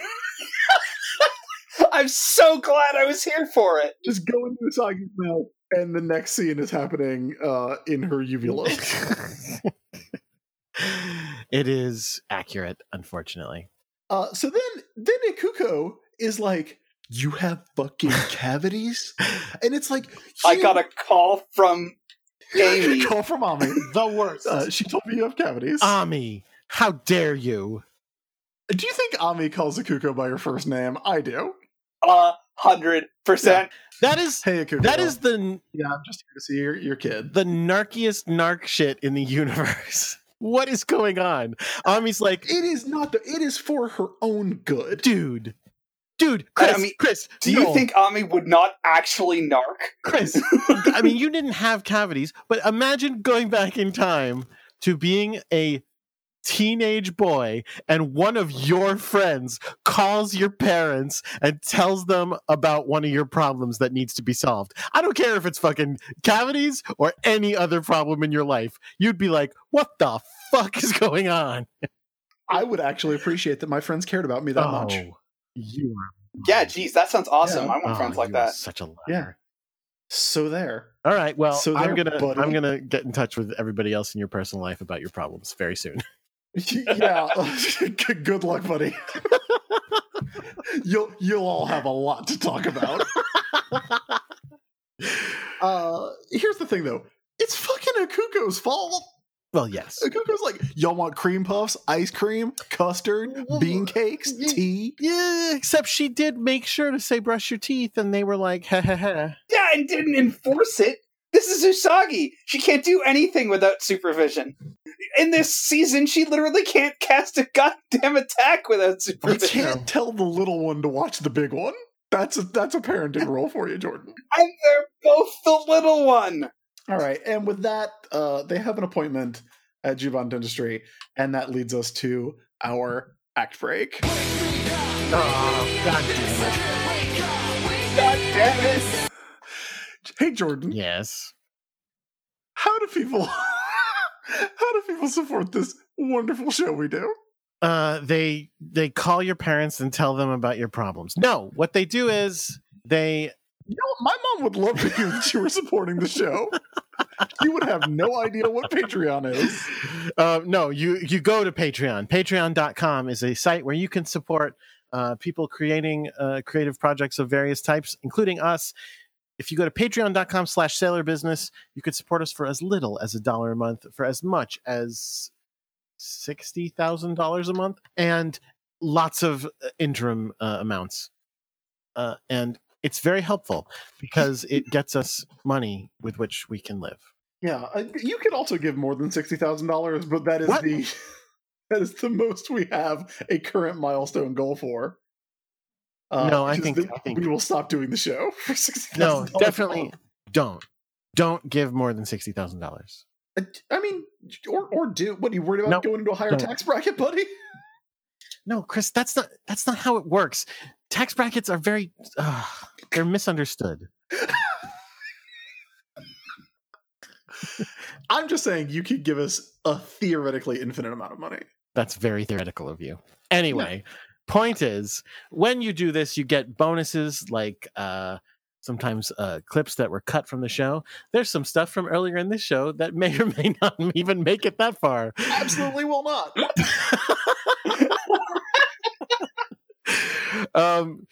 I'm so glad I was here for it. Just go into Usagi's mouth, and the next scene is happening uh, in her uvula. it is accurate, unfortunately. Uh, so then, then Ikuko is like, "You have fucking cavities," and it's like, I got a call from Ami. call from Ami. The worst. Uh, she told me you have cavities. Ami, how dare you? do you think Ami calls Ikuko by her first name? I do. A hundred percent. That is Hey, Ikuko. that is the yeah. I'm just here to see your, your kid. the narkiest narc shit in the universe. What is going on? Ami's like, It is not the. It is for her own good. dude, dude, I Chris, mean, Chris, Do you think Ami would not actually narc? Chris? I mean, you didn't have cavities, but imagine going back in time to being a teenage boy and one of your friends calls your parents and tells them about one of your problems that needs to be solved. I don't care if it's fucking cavities or any other problem in your life. You'd be like, "What the fuck is going on?" I would actually appreciate that my friends cared about me that much. Oh. You are Yeah, geez, that sounds awesome. Yeah. I want oh, friends like that. Such a liar. Yeah. So there. All right. Well, So I'm gonna buddy. I'm gonna get in touch with everybody else in your personal life about your problems very soon. yeah. Good good luck, buddy. you'll you'll all have a lot to talk about. Uh, here's the thing, though. It's fucking Ikuko's fault. Well, yes. Ikuko's like, y'all want cream puffs, ice cream, custard, bean cakes, tea. Yeah, except she did make sure to say brush your teeth, and they were like, ha ha ha. Yeah, and didn't enforce it. This is Usagi. She can't do anything without supervision. In this season, she literally can't cast a goddamn attack without supervision. You can't tell the little one to watch the big one. That's a that's a parenting role for you, Jordan. And they're both the little one. All right, and with that, uh, they have an appointment at Juban Dentistry, and that leads us to our act break. Oh, God damn God damn it. Hey, Jordan. Yes. how do people how do people support this wonderful show we do? Uh, they they call your parents and tell them about your problems. No, what they do is they You know, my mom would love to hear that you were supporting the show. You would have no idea what Patreon is. uh, no, you you go to Patreon. Patreon.com is a site where you can support uh, people creating uh, creative projects of various types, including us. If you go to patreon.com slash sailor business, you could support us for as little as a dollar a month, for as much as $60,000 a month, and lots of uh, interim uh, amounts. Uh, and it's very helpful because it gets us money with which we can live. Yeah, uh, you could also give more than sixty thousand dollars, but that is What? the that is the most we have a current milestone goal for. Uh, No, I think- I think- we will stop doing the show for sixty No, definitely don't. Don't give more than $60,000. I mean, or or do what? Are you worried about No. going into a higher tax bracket, buddy? No, Chris, that's not that's not how it works. Tax brackets are very uh, they're misunderstood. I'm just saying you could give us a theoretically infinite amount of money. That's very theoretical of you. Anyway, point is, when you do this, you get bonuses like uh, sometimes uh, clips that were cut from the show. There's some stuff from earlier in this show that may or may not even make it that far. Absolutely will not. um,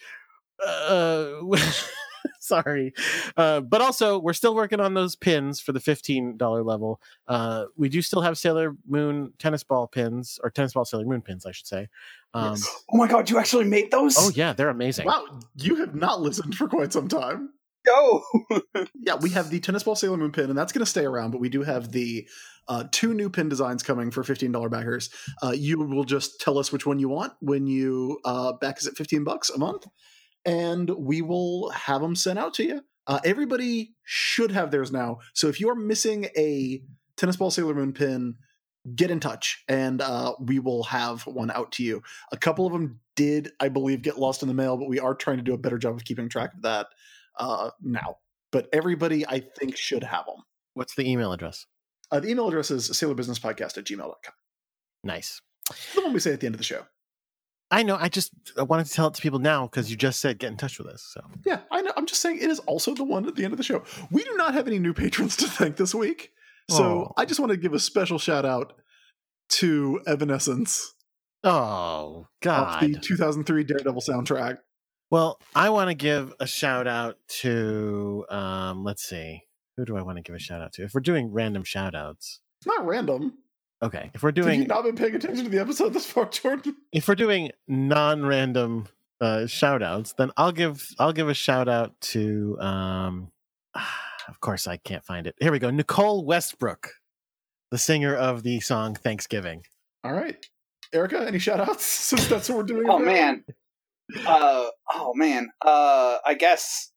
uh, sorry, uh, but also we're still working on those pins for the fifteen dollar level. Uh, we do still have Sailor Moon tennis ball pins or tennis ball Sailor Moon pins, I should say. Um, Yes. Oh my god, you actually made those? Oh yeah, they're amazing. Wow, you have not listened for quite some time. Go! Yeah, we have the tennis ball Sailor Moon pin, and that's going to stay around. But we do have the uh, two new pin designs coming for fifteen dollar backers. Uh, you will just tell us which one you want when you uh, back us at fifteen bucks a month, and we will have them sent out to you. Uh, everybody should have theirs now. So if you're missing a tennis ball Sailor Moon pin, get in touch, and uh, we will have one out to you. A couple of them did, I believe, get lost in the mail, but we are trying to do a better job of keeping track of that uh, now but everybody I think should have them. What's the email address? Uh, the email address is sailorbusinesspodcast at gmail.com. Nice. The one we say at the end of the show. I know. I just I wanted to tell it to people now because you just said get in touch with us. So Yeah, I know. I'm just saying it is also the one at the end of the show. We do not have any new patrons to thank this week. So Aw. I just want to give a special shout out to Evanescence oh off the 2003 Daredevil soundtrack. Well, I want to give a shout out to um. Let's see. Who do I want to give a shout out to? If we're doing random shout outs, It's not random. okay. If we're doing. Have you doing not been paying attention to the episode this far, Jordan? if we're doing non-random uh shout outs, then I'll give I'll give a shout out to um. Of course, I can't find it. Here we go. Nicole Westbrook, the singer of the song Thanksgiving. All right. Erica, any shout outs since that's what we're doing? Oh now? man. Uh oh man. Uh I guess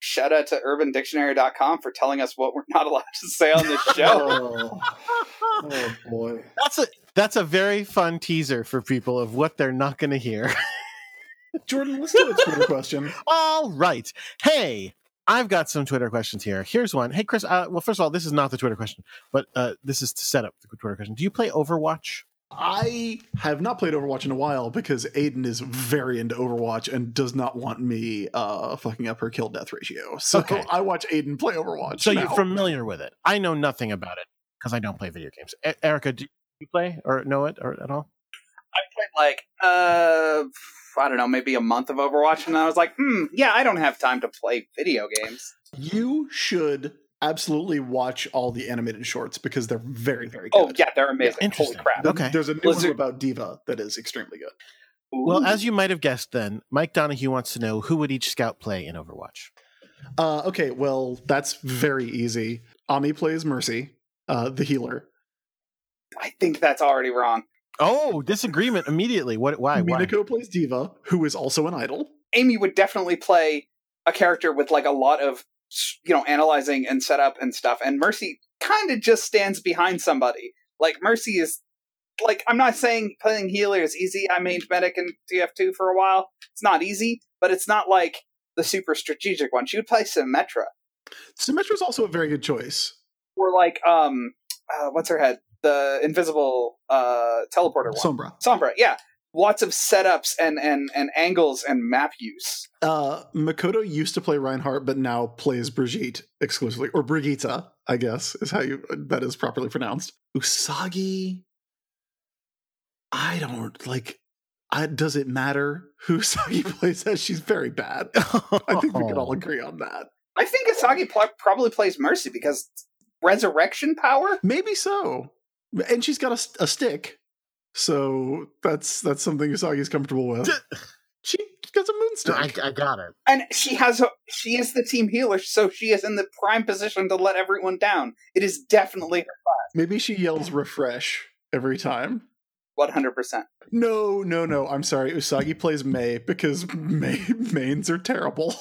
shout out to urbandictionary.com for telling us what we're not allowed to say on this show. Oh, oh boy. That's a that's a very fun teaser for people of what they're not going to hear. Jordan, let's do a Twitter question. all right. Hey, I've got some Twitter questions here. Here's one. Hey, Chris. Uh, well, first of all, this is not the Twitter question, but uh, this is to set up the Twitter question. Do you play Overwatch? I have not played Overwatch in a while because Aiden is very into Overwatch and does not want me uh fucking up her kill death ratio. So Okay. I watch Aiden play Overwatch. So now. you're familiar with it. I know nothing about it because I don't play video games. E- Erica, do you play or know it or at all? I played like uh I don't know, maybe a month of Overwatch and I was like, hmm, yeah, I don't have time to play video games. you should absolutely watch all the animated shorts because they're very, very good. Oh yeah, they're amazing. Holy crap. Okay. There's a new Blizzard- one about D.Va that is extremely good. Well, as you might have guessed, then Mike Donahue wants to know who would each scout play in Overwatch. Uh, okay, well, that's very easy. Ami plays Mercy, uh, the healer. I think that's already wrong. Oh, disagreement immediately. What? Why? Why? Minako plays D.Va, who is also an idol. Ami would definitely play a character with like a lot of you know analyzing and setup and stuff and mercy kind of just stands behind somebody. Like mercy is like i'm not saying playing healer is easy. I mained medic in tf2 for a while. It's not easy but it's not like the super strategic one. She would play symmetra. Symmetra is also a very good choice. or like um uh, what's her head? The invisible uh teleporter one. Sombra. sombra yeah lots of setups and and and angles and map use Uh, Makoto used to play Reinhardt, but now plays Brigitte exclusively, or Brigitta, I guess is how you that is properly pronounced. Usagi, I don't like. I, does it matter who Usagi plays as? She's very bad. I think we can all agree on that. I think Usagi pl- probably plays Mercy because resurrection power. Maybe so, and she's got a stick, so that's that's something Usagi's comfortable with. she got a moon stick. I, I got it. And she has a she is the team healer, so she is in the prime position to let everyone down. It is definitely her class. Maybe she yells refresh every time. one hundred percent. No, no, no. I'm sorry. Usagi plays Mei because Mei mains are terrible.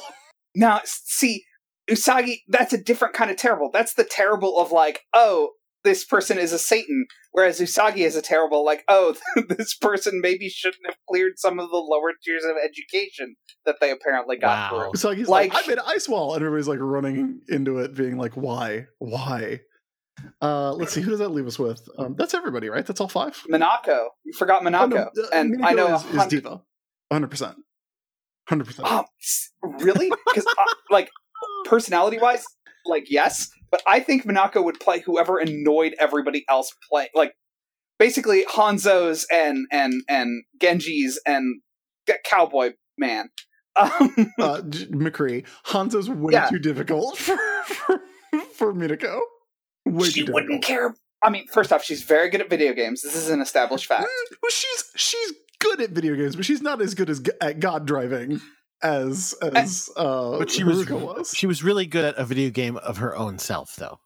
Now, see, Usagi, that's a different kind of terrible. That's the terrible of like, oh, this person is a Satan, whereas Usagi is a terrible, like, oh, this person maybe shouldn't have cleared some of the lower tiers of education that they apparently got Wow. through. So like, Like- I made an ice wall, and everybody's like running into it, being like, "Why? Why?" Uh, let's see, who does that leave us with? Um, that's everybody, right? That's all five. Minako, you forgot Minako, Oh, no, uh, and Minako I know a is, is hundred- D.Va, hundred percent, hundred percent. Um, really? Because uh, like personality wise, like yes, but I think Minako would play whoever annoyed everybody else play. Like basically Hanzo's and and and Genji's and Cowboy Man. Um, Uh, McCree, Hanzo's way Yeah. too difficult for for, for Minako. Way she wouldn't care. I mean, first off, she's very good at video games. This is an established fact. Mm, well, she's she's good at video games, but she's not as good as at God driving as as uh, But she was, was. she was really good at a video game of her own self, though.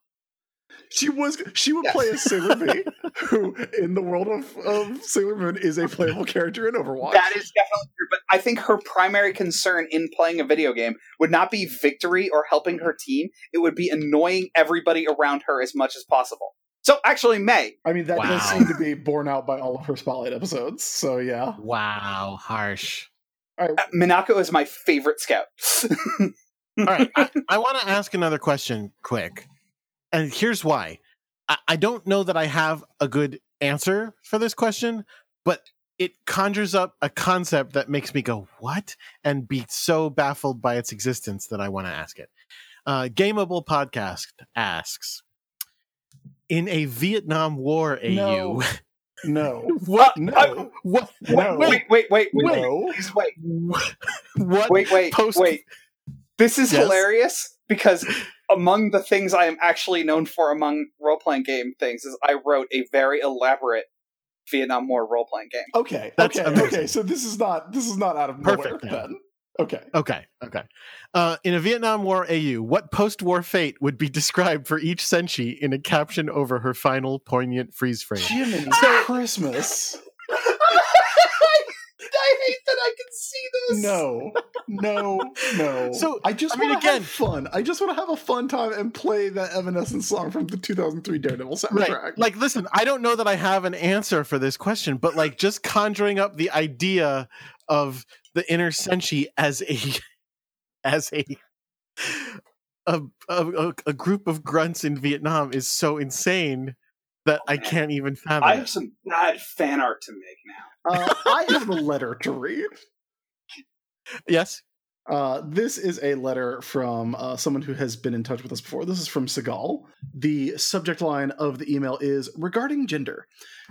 She was she would Yes. play as Sailor V, who in the world of, of Sailor Moon is a playable character in Overwatch. That is definitely true, but I think her primary concern in playing a video game would not be victory or helping her team. It would be annoying everybody around her as much as possible. So actually, Mei, I mean, that does seem to be borne out by all of her spotlight episodes. So yeah. Wow, harsh. All right. uh, Minako is my favorite scout. All right, I, I want to ask another question quick. And here's why. I, I don't know that I have a good answer for this question, but it conjures up a concept that makes me go, what? And be so baffled by its existence that I want to ask it. Uh, Gameable Podcast asks In a Vietnam War AU, No. No. what? No. What? No. wait, wait, wait, wait, wait, No. please wait, What? wait, wait, Post- wait. This is Yes? hilarious because among the things I am actually known for among role playing game things is I wrote a very elaborate Vietnam War role playing game. Okay. That's okay. amazing. Okay. So this is not this is not out of Perfect, nowhere then. Then. Okay. Okay, okay. Uh, in a Vietnam War AU, what post-war fate would be described for each Senshi in a caption over her final poignant freeze frame? Jiminy Christmas. I hate that I can see this. No, no, no. So, I just I mean, want to again- have fun. I just want to have a fun time and play that Evanescence song from the 2003 Daredevil soundtrack. Right. Like, listen, I don't know that I have an answer for this question, but like just conjuring up the idea of the inner Senshi as a as a a, a, a group of grunts in Vietnam is so insane that I can't even fathom. I have some bad fan art to make now. uh, I have a letter to read. Yes. Uh, this is a letter from uh, someone who has been in touch with us before. This is from Segal. The subject line of the email is regarding gender.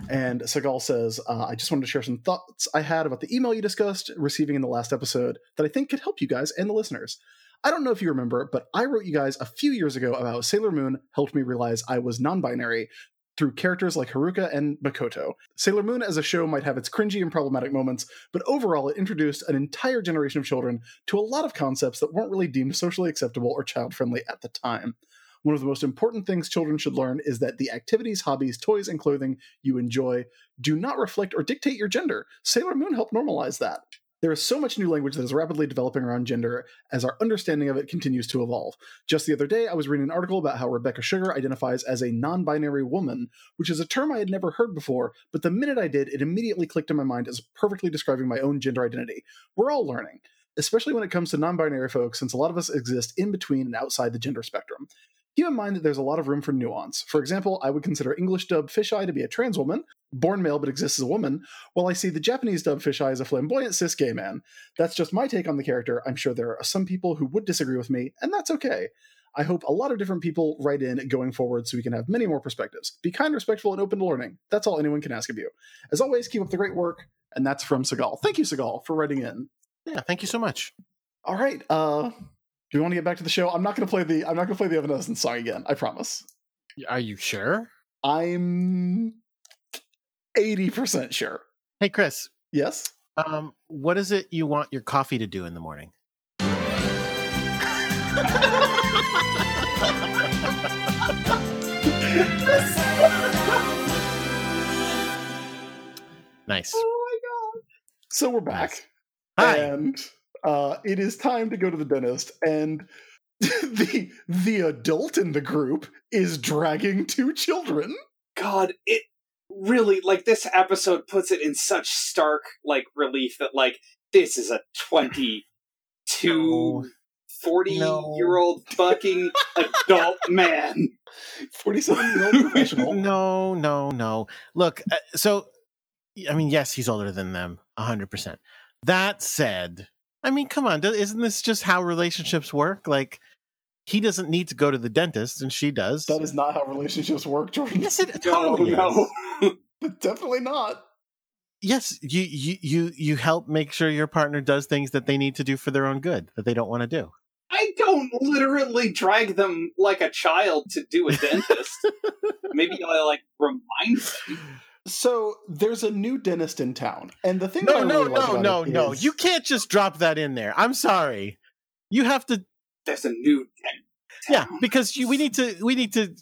And Segal says, uh, I just wanted to share some thoughts I had about the email you discussed receiving in the last episode that I think could help you guys and the listeners. I don't know if you remember, but I wrote you guys a few years ago about Sailor Moon helped me realize I was non binary through characters like Haruka and Makoto. Sailor Moon as a show might have its cringy and problematic moments, but overall it introduced an entire generation of children to a lot of concepts that weren't really deemed socially acceptable or child friendly at the time. One of the most important things children should learn is that the activities, hobbies, toys, and clothing you enjoy do not reflect or dictate your gender. Sailor Moon helped normalize that. There is so much new language that is rapidly developing around gender as our understanding of it continues to evolve. Just the other day, I was reading an article about how Rebecca Sugar identifies as a non binary woman, which is a term I had never heard before, but the minute I did, it immediately clicked in my mind as perfectly describing my own gender identity. We're all learning, especially when it comes to non binary folks, since a lot of us exist in between and outside the gender spectrum. Keep in mind that there's a lot of room for nuance. For example, I would consider English dub Fisheye to be a trans woman, born male but exists as a woman, while I see the Japanese dub Fisheye as a flamboyant cis gay man. That's just my take on the character. I'm sure there are some people who would disagree with me, and that's okay. I hope a lot of different people write in going forward so we can have many more perspectives. Be kind, respectful, and open to learning. That's all anyone can ask of you. As always, keep up the great work, and that's from Segal. Thank you, Segal, for writing in. Yeah. Thank you so much. All right, uh, do we want to get back to the show? I'm not going to play the I'm not going to play the Evanescence song again. I promise. Are you sure? I'm eighty percent sure. Hey, Chris. Yes. Um, what is it you want your coffee to do in the morning? Nice. Oh my god. So we're back. Hi. And uh, it is time to go to the dentist. And the the adult in the group is dragging two children. God, it really like this episode puts it in such stark like relief that like this is a 22 No. 40 No. year old fucking adult man. 47 year old professional. No, no, no. Look, uh, so I mean, yes, he's older than them, hundred percent. That said, I mean, come on, isn't this just how relationships work? Like, he doesn't need to go to the dentist, and she does. That is not how relationships work, Jordan. yes, it No, totally is. no. Definitely not. Yes, you, you you you help make sure your partner does things that they need to do for their own good that they don't want to do. I don't literally drag them like a child to do a dentist. Maybe I like remind them. So there's a new dentist in town, and the thing No, that I no, really like no, no, no. is- You can't just drop that in there. I'm sorry. You have to There's a new dent. yeah because you, we need to we need to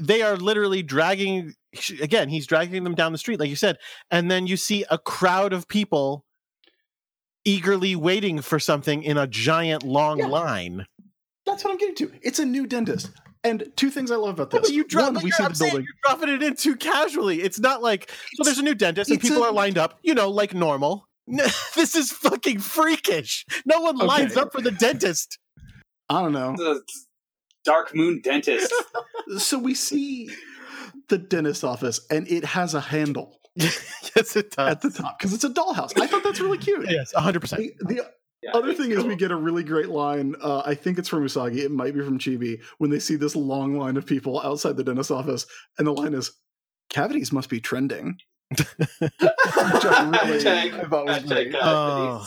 they are literally dragging again he's dragging them down the street like you said and then you see a crowd of people eagerly waiting for something in a giant long Yeah. line That's what I'm getting to. It's a new dentist, and two things I love about Yeah, this. but you drop, One, but we you're- see the building. you're dropping it in too casually it's not like so there's a new dentist and people a- are lined up you know like normal this is fucking freakish no one lines Okay. up for the dentist I don't know. The Dark Moon dentist. So we see the dentist office, and it has a handle yes it does at the top because it's a dollhouse. I thought that's really cute. yes 100% The, the Yeah, other it's thing is we get a really great line. Uh, I think it's from Usagi. It might be from Chibi when they see this long line of people outside the dentist office, and the line is, "Cavities must be trending." Which I really Hashtag- I thought was hashtag great. cavities. Oh.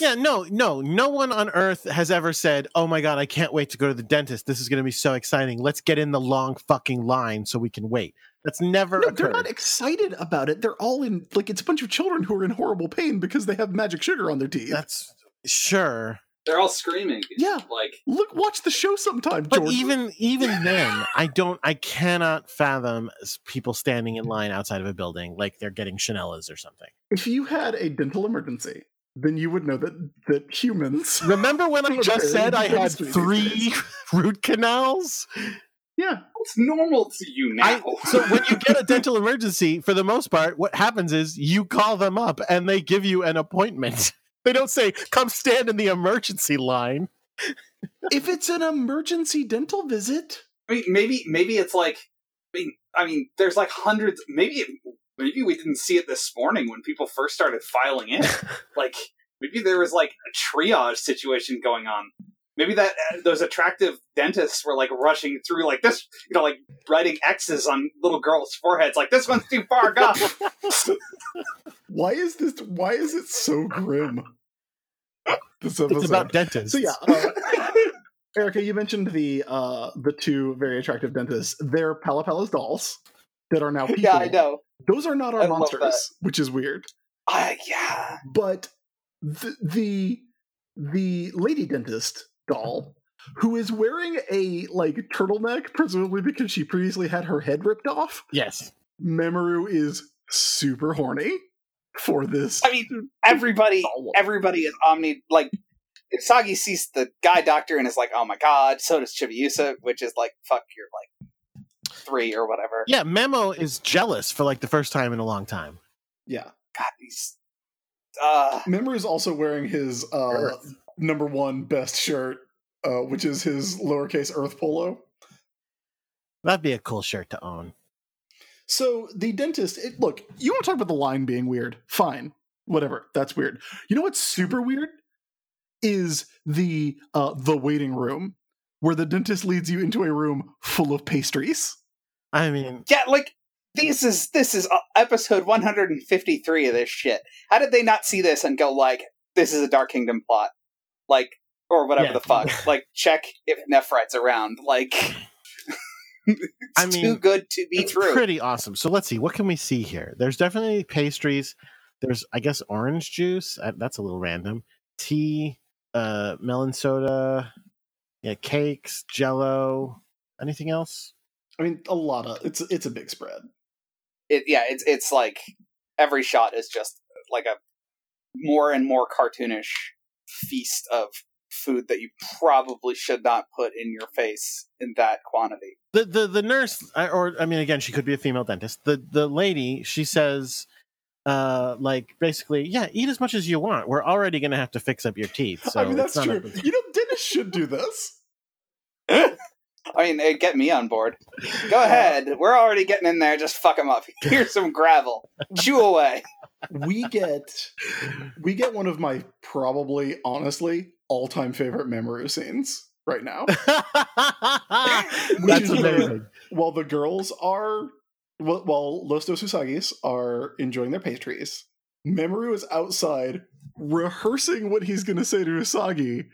Yeah, no, no, no one on earth has ever said, "Oh my god, I can't wait to go to the dentist. This is going to be so exciting. Let's get in the long fucking line so we can wait." That's never No, they're not excited about it. They're all in like it's a bunch of children who are in horrible pain because they have magic sugar on their teeth. That's sure, They're all screaming. Yeah. Like, Look, watch the show sometime, but Jordan. even even then, I don't, I cannot fathom people standing in line outside of a building like they're getting Chanellas or something. if you had a dental emergency, then you would know that that humans. Remember when I just said I had three root canals? Yeah, It's normal to you now? I, so when you get a dental emergency, for the most part, what happens is you call them up and they give you an appointment. They don't say, "Come stand in the emergency line." if it's an emergency dental visit, I mean, maybe maybe it's like, I mean, I mean, there's like hundreds. Maybe it, maybe we didn't see it this morning when people first started filing in. like maybe there was like a triage situation going on. Maybe that uh, those attractive dentists were like rushing through like this, you know, like writing X's on little girls' foreheads. Like this one's too far, gone why is this? Why is it so grim? This episode. It's about dentists. So yeah, uh, Erica, you mentioned the uh the two very attractive dentists. They're PallaPalla's dolls that are now people. Yeah, I know. Those are not our I monsters, which is weird. I yeah. But the the the lady dentist doll who is wearing a like turtleneck, presumably because she previously had her head ripped off. yes, Mamoru is super horny for this. I mean, everybody, doll everybody is omni. Like, Sagi sees the guy doctor and is like, "Oh my god!" So does Chibiusa, which is like, "Fuck, you're like three or whatever." yeah. Memo is jealous for like the first time in a long time. yeah. God, he's. Uh, Mamoru is also wearing his uh, Earth. Number one best shirt, uh, which is his lowercase Earth polo. That'd be a cool shirt to own. So the dentist, it, look, you want to talk about the line being weird? Fine, whatever. That's weird. You know what's super weird is the uh, the waiting room where the dentist leads you into a room full of pastries. I mean, yeah, like this is this is uh, episode 153 of this shit. How did they not see this and go like, "This is a Dark Kingdom plot," like, or whatever Yeah. the fuck? Like, check if Nephrite's around. Like, it's I mean, too good to be it's true. pretty awesome. So let's see, what can we see here? There's definitely pastries. There's, I guess, orange juice. Uh, That's a little random. Tea, uh, melon soda, yeah, cakes, Jello. Anything else? I mean, a lot of it's it's a big spread. it, yeah, it's it's like every shot is just like a more and more cartoonish feast of food that you probably should not put in your face in that quantity. the the the nurse or i mean again she could be a female dentist the the lady she says uh like basically yeah eat as much as you want we're already gonna have to fix up your teeth so I mean, that's true. a- You know, dentists should do this. I mean, eh, get me on board. Go ahead. We're already getting in there. Just fuck them up. Here's some gravel. Chew away. We get we get one of my probably, honestly, all time favorite Mamoru scenes right now. that's amazing while the girls are while, while Los Dos Usagis are enjoying their pastries, Mamoru is outside rehearsing what he's going to say to Usagi,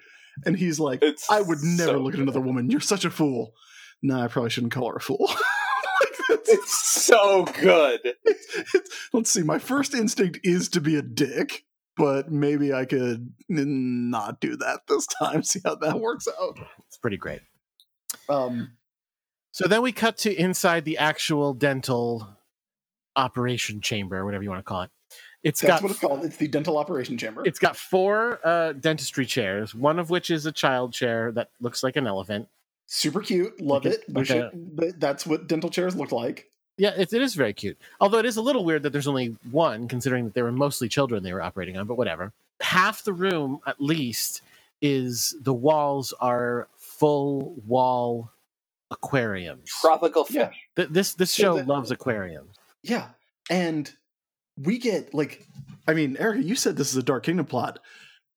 and he's like, It's "I would never so look at another woman. You're such a fool." No, I probably shouldn't call her a fool. like It's so good. it's- let's see. My first instinct is to be a dick, but maybe I could not do that this time. See how that works out. it's pretty great Um, so then we cut to inside the actual dental operation chamber whatever you want to call it It's that's got what it's called. It's the dental operation chamber. It's got four uh, dentistry chairs, one of which is a child chair that looks like an elephant. Super cute. Love Like it. a- Wish like it. That's what dental chairs look like. Yeah, it, it is very cute. Although it is a little weird that there's only one, considering that they were mostly children they were operating on, but whatever. Half the room, at least, is the walls are full wall aquariums. Tropical fish. Yeah. Th- this this So show the- loves aquariums. Yeah. And we get like I mean, Erica, you said this is a Dark Kingdom plot.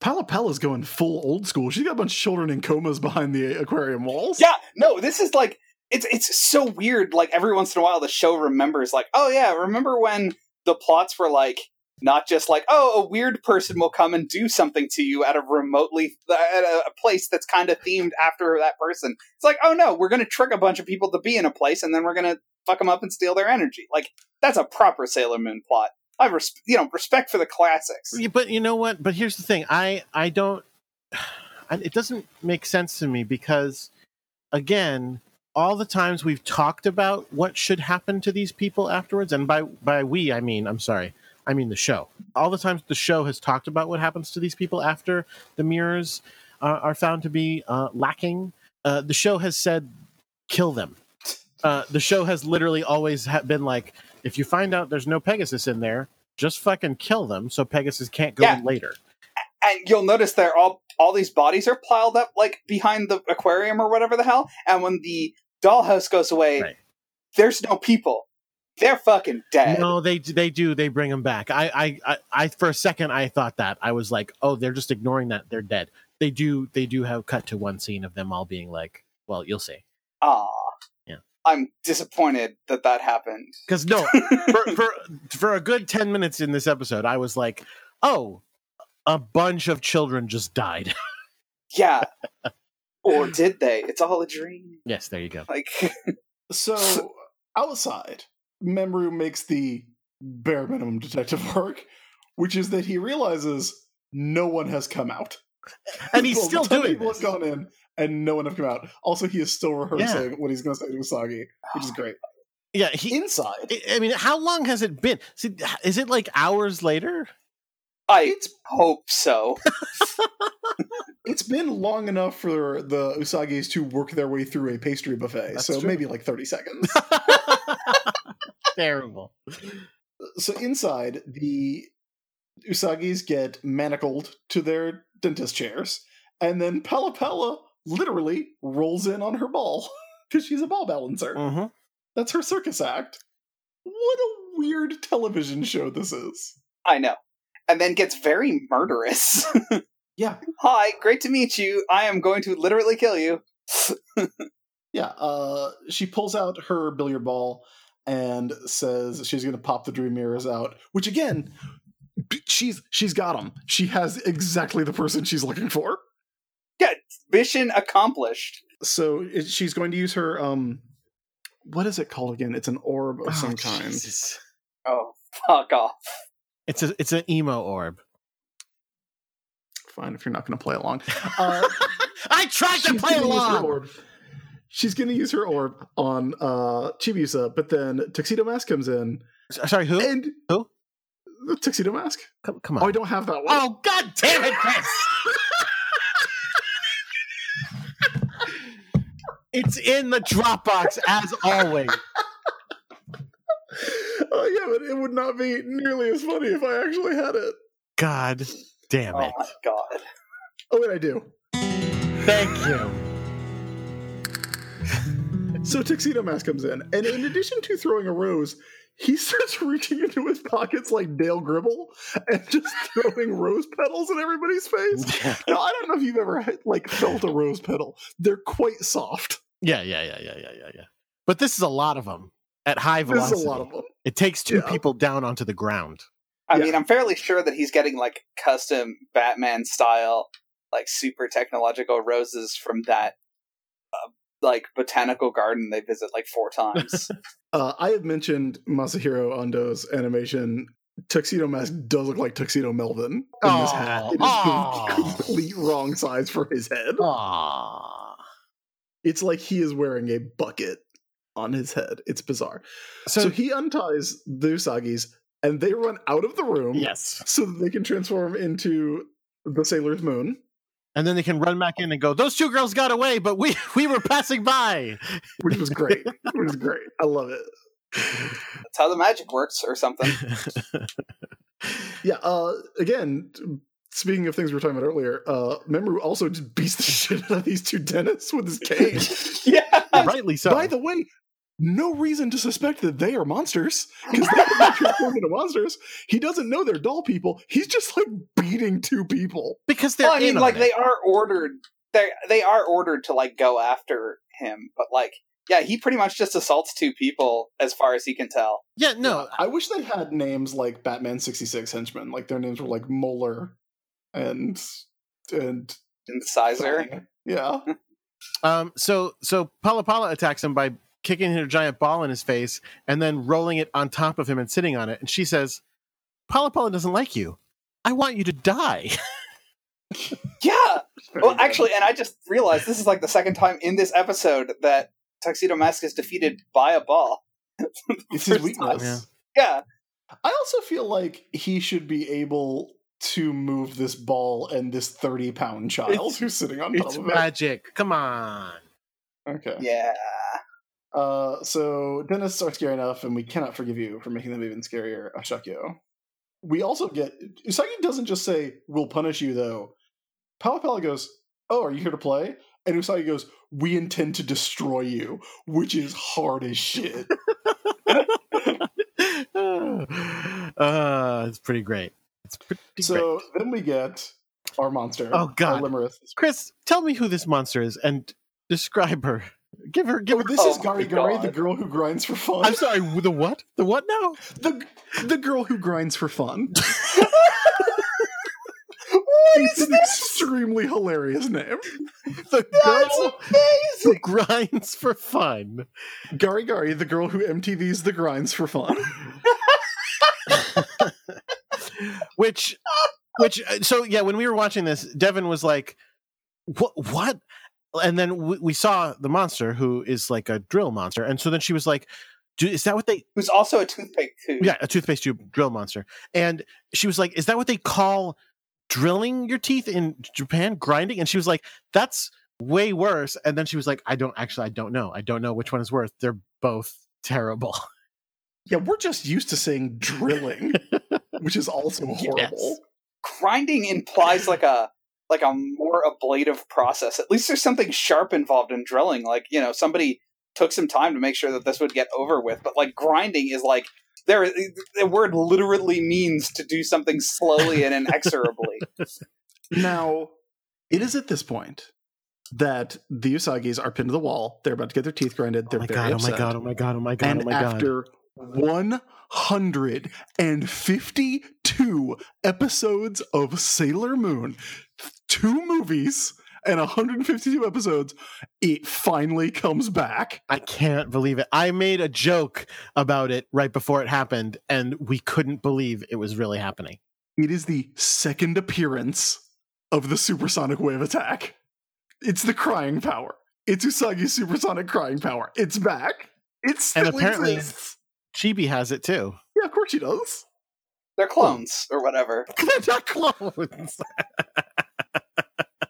PallaPalla's going full old school. She's got a bunch of children in comas behind the aquarium walls. Yeah, no, this is like it's it's so weird. Like every once in a while, the show remembers, like, oh yeah, remember when the plots were like not just like, oh, a weird person will come and do something to you at a remotely at a, place that's kind of themed after that person. It's like, oh no, we're gonna trick a bunch of people to be in a place, and then we're gonna fuck them up and steal their energy. Like that's a proper Sailor Moon plot. I res- you know respect for the classics. But you know what? But here's the thing. I I don't. It doesn't make sense to me because, again, all the times we've talked about what should happen to these people afterwards, and by by we I mean I'm sorry, I mean the show. All the times the show has talked about what happens to these people after the mirrors uh, are found to be uh, lacking. Uh, the show has said, kill them. Uh, the show has literally always ha- been like, if you find out there's no Pegasus in there, just fucking kill them so Pegasus can't go Yeah. in later. and you'll notice they're all all these bodies are piled up like behind the aquarium or whatever the hell. And when the dollhouse goes away, Right. there's no people. They're fucking dead. No, they they do. They bring them back. I, I, I, I, for a second, I thought that I was like, oh, they're just ignoring that. They're dead. They do. They do have cut to one scene of them all being like, well, you'll see. Aw. Yeah. I'm disappointed that that happened. Because no, for, for for a good ten minutes in this episode, I was like, oh, a bunch of children just died. Yeah. or did they? It's all a dream. yes, there you go. Like So outside, Mamoru makes the bare minimum detective work, which is that he realizes no one has come out. And he's Well, still 10 doing people this. have gone in and no one have come out. Also, he is still rehearsing what he's going to say to Usagi, which is great. Yeah, he. Inside, I mean, how long has it been? See, is it like hours later? I it's hope so. it's been long enough for the Usagis to work their way through a pastry buffet, That's so true. maybe like thirty seconds. Terrible. so inside, the Usagis get manacled to their dentist chairs, and then PallaPalla literally rolls in on her ball because she's a ball balancer. hmm That's her circus act. What a weird television show this is. I know. And then gets very murderous. Yeah, Hi, great to meet you. I am going to literally kill you. yeah. Uh, she pulls out her billiard ball and says she's going to pop the dream mirrors out. Which again, she's she's got them. She has exactly the person she's looking for. Mission accomplished. So she's going to use her um, what is it called again? It's an orb of some kind. Oh, Jesus. Oh, fuck off. It's a it's an emo orb. Fine, if you're not going to play along. Uh, I tried to play gonna use her along. She's going to use her orb on uh, Chibiusa, but then Tuxedo Mask comes in, Sorry, who? and Who? the Tuxedo Mask. Come, come Oh, I don't have that one. Oh, god damn it, Chris! It's in the Dropbox as always. oh yeah, but it would not be nearly as funny if I actually had it. God damn Oh it. my god. Oh wait, I do. Thank you. So Tuxedo Mask comes in, and in addition to throwing a rose, he starts reaching into his pockets like Dale Gribble and just throwing rose petals in everybody's face. Now, I don't know if you've ever like felt a rose petal; they're quite soft. Yeah, yeah, yeah, yeah, yeah, yeah, yeah. But this is a lot of them at high This velocity. is a lot of them. It takes two Yeah. people down onto the ground. I Yeah. mean, I'm fairly sure that he's getting like custom Batman style, like super technological roses from that, uh, like botanical garden they visit like four times. Uh, I have mentioned Masahiro Ando's animation. Tuxedo Mask does look like Tuxedo Melvin in this hat. It is Aw. the complete wrong size for his head. Aww. It's like he is wearing a bucket on his head. It's bizarre. So, So, he unties the Usagis and they run out of the room yes. so that they can transform into the Sailor's Moon, And then they can run back in and go, those two girls got away, but we, we were passing by. which was great. which was great. I love it. That's how the magic works, or something. Yeah. Uh, again, t- speaking of things we were talking about earlier, uh, Mamoru also just beats the shit out of these two dentists with his cane. yeah. Rightly so. By the way, no reason to suspect that they are monsters because they can be transformed into monsters. He doesn't know they're doll people. He's just like beating two people. because they're Well, I mean, in on like it. they are ordered. They they are ordered to like go after him, but like, yeah, he pretty much just assaults two people as far as he can tell. Yeah, no. I wish they had names like Batman sixty six henchmen. Like their names were like Molar and and Incisor. Fang. Yeah. Um, so so PallaPalla attacks him by kicking her giant ball in his face and then rolling it on top of him and sitting on it. And she says, PallaPalla doesn't like you. I want you to die. Yeah. Well, good. actually, and I just realized this is like the second time in this episode that Tuxedo Mask is defeated by a ball. it's his weakness. time, Yeah. I also feel like he should be able to move this ball and this 30 pound child It's- who's sitting on top it's of it. magic. Come on. Okay. Yeah. Uh, so dentists are scary enough, and we cannot forgive you for making them even scarier, Ashakyo. We also get Usagi doesn't just say, We'll punish you though. PallaPalla goes, Oh, are you here to play? And Usagi goes, We intend to destroy you, which is hard as shit. uh, it's pretty great. It's pretty great. so then we get our monster. Oh, God. Limerith. Chris, tell me who this monster is and describe her. Give her, give Oh, her. this Oh is my Gari Gari, the girl who grinds for fun. I'm sorry. The what? The what now? the the girl who grinds for fun. What It's is an this? extremely hilarious name. The That's girl who amazing. grinds for fun. Gari Gari, the girl who MTV's the grinds for fun. which which uh, so yeah when we were watching this devin was like what what? And then we, we saw the monster who is like a drill monster and so then she was like is that what they Who's also a toothpick too. yeah a toothpaste tube drill monster. And she was like is that what they call drilling your teeth in japan grinding? And she was like that's way worse. And then she was like i don't actually i don't know. I don't know which one is worse. They're both terrible. Yeah, we're just used to saying drilling, which is also horrible. Yes. Grinding implies like a like a more ablative process. At least there's something sharp involved in drilling. Like, you know, somebody took some time to make sure that this would get over with. But like grinding is like there eh, the word literally means to do something slowly and inexorably. Now, it is at this point that the Usagis are pinned to the wall. They're about to get their teeth grinded. oh They're my very god oh my god oh my god oh my god and oh my god after 152 episodes of Sailor Moon, two movies and 152 episodes, it finally comes back. I can't believe it. I made a joke about it right before it happened, and we couldn't believe it was really happening. It is the second appearance of the supersonic wave attack. It's the crying power. It's Usagi's supersonic crying power. It's back. It still And apparently- exists. Chibi has it too. Yeah, of course she does. They're clones or whatever. They're not clones.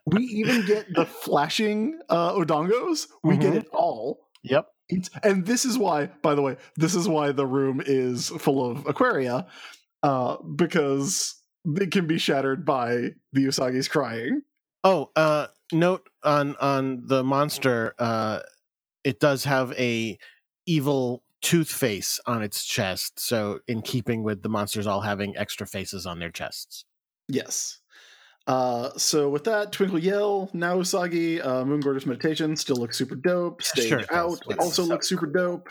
we even get the flashing uh, odangos. We get Mhm. it all. Yep. It's- and this is why, by the way, this is why the room is full of aquaria, uh, because it can be shattered by the Usagi's crying. Oh, uh, note on on the monster. Uh, it does have a evil tooth face on its chest, so in keeping with the monsters all having extra faces on their chests. Yes. Uh, so with that, Twinkle Yell, now Usagi, uh, Moon Gorgeous Meditation still looks super dope. Stage sure it does. Out Yes. also So looks super dope.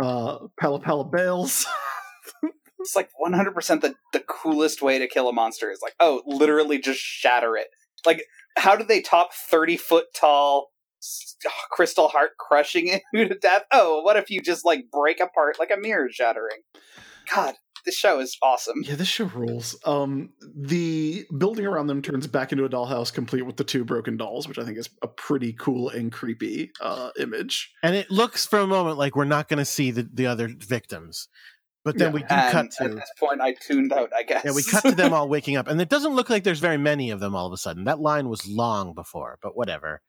Uh, PallaPalla Bales. It's like 100% the, the coolest way to kill a monster is like, oh, literally just shatter it. Like, how do they top 30 foot tall s- crystal heart crushing it to death? Oh, what if you just like break apart like a mirror shattering? God, this show is awesome. yeah, this show rules. Um, the building around them turns back into a dollhouse complete with the two broken dolls, which I think is a pretty cool and creepy uh, image. And it looks for a moment like we're not going to see the, the other victims, but then Yeah. we do And cut at to this point, I tuned out, I guess. yeah, we cut to them all waking up, and it doesn't look like there's very many of them all of a sudden. That line was long before, but whatever.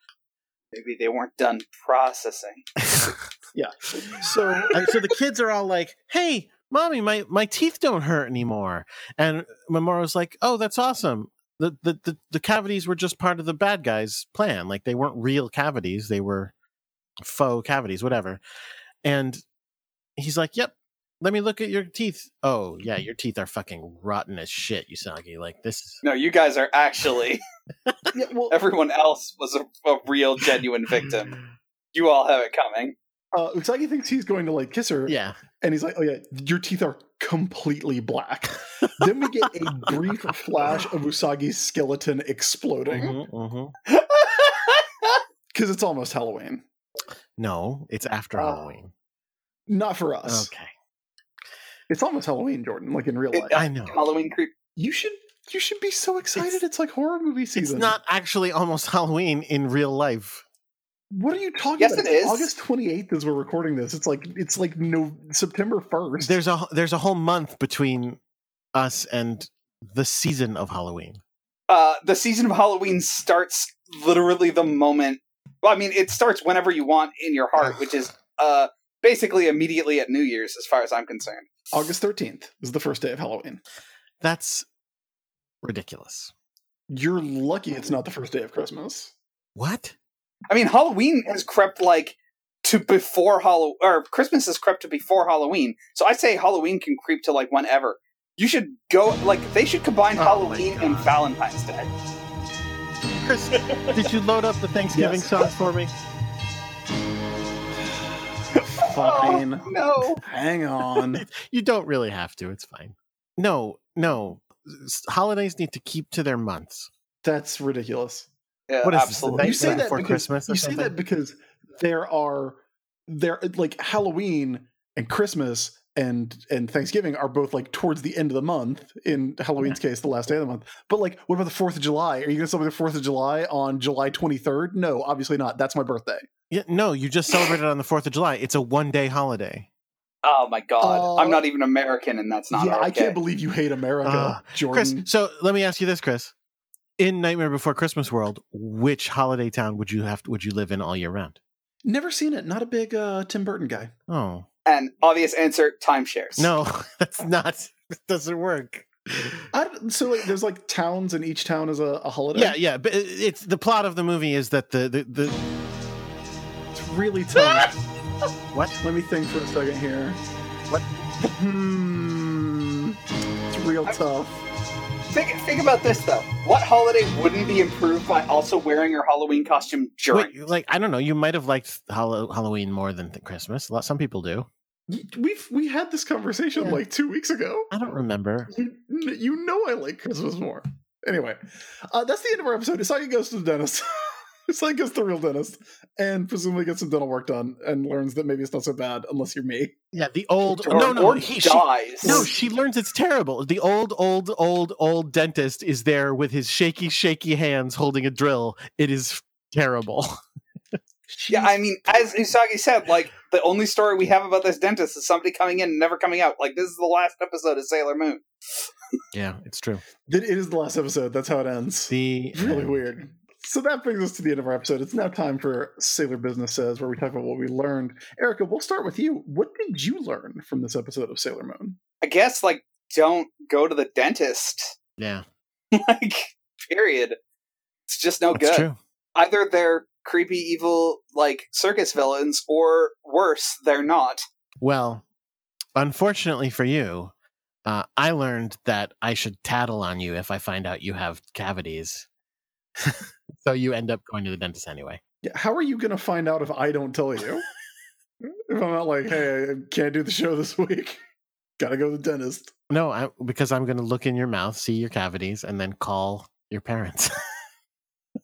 Maybe they weren't done processing. Yeah. So and so the kids are all like, "Hey, mommy, my my teeth don't hurt anymore." And Mamoru's like, "Oh, that's awesome. The, the the the cavities were just part of the bad guys' plan. Like they weren't real cavities; they were faux cavities, whatever." And he's like, "Yep." Let me look at your teeth. Oh, yeah, your teeth are fucking rotten as shit, Usagi. Like this is No, you guys are actually. yeah, well, Everyone else was a, a real, genuine victim. You all have it coming. uh, Usagi thinks he's going to like kiss her, Yeah. and he's like, "Oh yeah, your teeth are completely black." then we get a brief flash of Usagi's skeleton exploding Mhm, mhm. because it's almost Halloween. No, it's after Oh. Halloween. Not for us. Okay. It's almost Halloween, Jordan. Like in real It- life, I know. Halloween creep. you should you should be so excited. It's, It's- like horror movie season. It's not actually almost Halloween in real life. What are you talking Yes, about? it is. August twenty eighth as we're recording this. It's like it's like no September first. There's a there's a whole month between us and the season of Halloween. Uh, the season of Halloween starts literally the moment. Well, I mean, it starts whenever you want in your heart, which is uh, basically immediately at New Year's, as far as I'm concerned. August thirteenth is the first day of Halloween. That's ridiculous. You're lucky it's not the first day of Christmas. What? I mean, Halloween has crept like to before Halloween, or Christmas has crept to before Halloween. So I say Halloween can creep to like whenever. You should go like they should combine Oh Halloween and Valentine's Day. Chris, did you load up the Thanksgiving Yes. song for me? Oh, fine. Oh, no. Hang on. You don't really have to. It's fine. No, no. S- Holidays need to keep to their months. That's ridiculous. Yeah, What is this. You say that before because, Christmas or You say that because there are there like Halloween and Christmas and and Thanksgiving are both like towards the end of the month. In Halloween's mm-hmm. case, the last day of the month. But like, what about the Fourth of July? Are you going to celebrate the Fourth of July on July twenty third? No, obviously not. That's my birthday. Yeah, no, you just celebrated on the 4th of July. It's a one day holiday. Oh my god, Uh, I'm not even American, and that's not yeah, I can't believe you hate America, Uh, Chris, so let me ask you this, Chris. In Nightmare Before Christmas World, which holiday town would you have would you live in all year round? Never seen it. Not a big uh, Tim Burton guy. Oh. And obvious answer: timeshares. No, that's not it doesn't work. I, don't- so like, there's like towns, and each town is a, a holiday. Yeah, yeah, but it's the plot of the movie is that the the, the it's really tough. what? Let me think for a second here. What? Hmm. It's real tough. Think, think about this though. What holiday wouldn't be improved by also wearing your Halloween costume during? Wait, like I don't know, you might have liked Hallow- Halloween more than th- Christmas. A lot, some people do. We've we had this conversation Yeah. like two weeks ago. I don't remember. You, you know I like Christmas more. Anyway, uh, that's the end of our episode. Usagi goes to the dentist. Usagi goes to the real dentist and presumably gets some dental work done and learns that maybe it's not so bad unless you're me. Yeah, the old or, no no or he, she, dies. no she learns it's terrible. The old old old old dentist is there with his shaky shaky hands holding a drill. It is terrible. Yeah, I mean, as Usagi said, like the only story we have about this dentist is somebody coming in and never coming out. Like this is the last episode of Sailor Moon. Yeah, it's true. It it is the last episode. That's how it ends. The It's really weird. So that brings us to the end of our episode. It's now time for Sailor Business Says, where we talk about what we learned. Erica, we'll start with you. What did you learn from this episode of Sailor Moon? I guess like don't go to the dentist. Yeah, like period. It's just no that's good. true. Either they're creepy, evil, like circus villains, or worse, they're not. Well, unfortunately for you, uh, I learned that I should tattle on you if I find out you have cavities. So you end up going to the dentist anyway. Yeah, how are you going to find out if I don't tell you? if I'm not like, hey, I can't do the show this week. Gotta go to the dentist. No, I, because I'm going to look in your mouth, see your cavities, and then call your parents.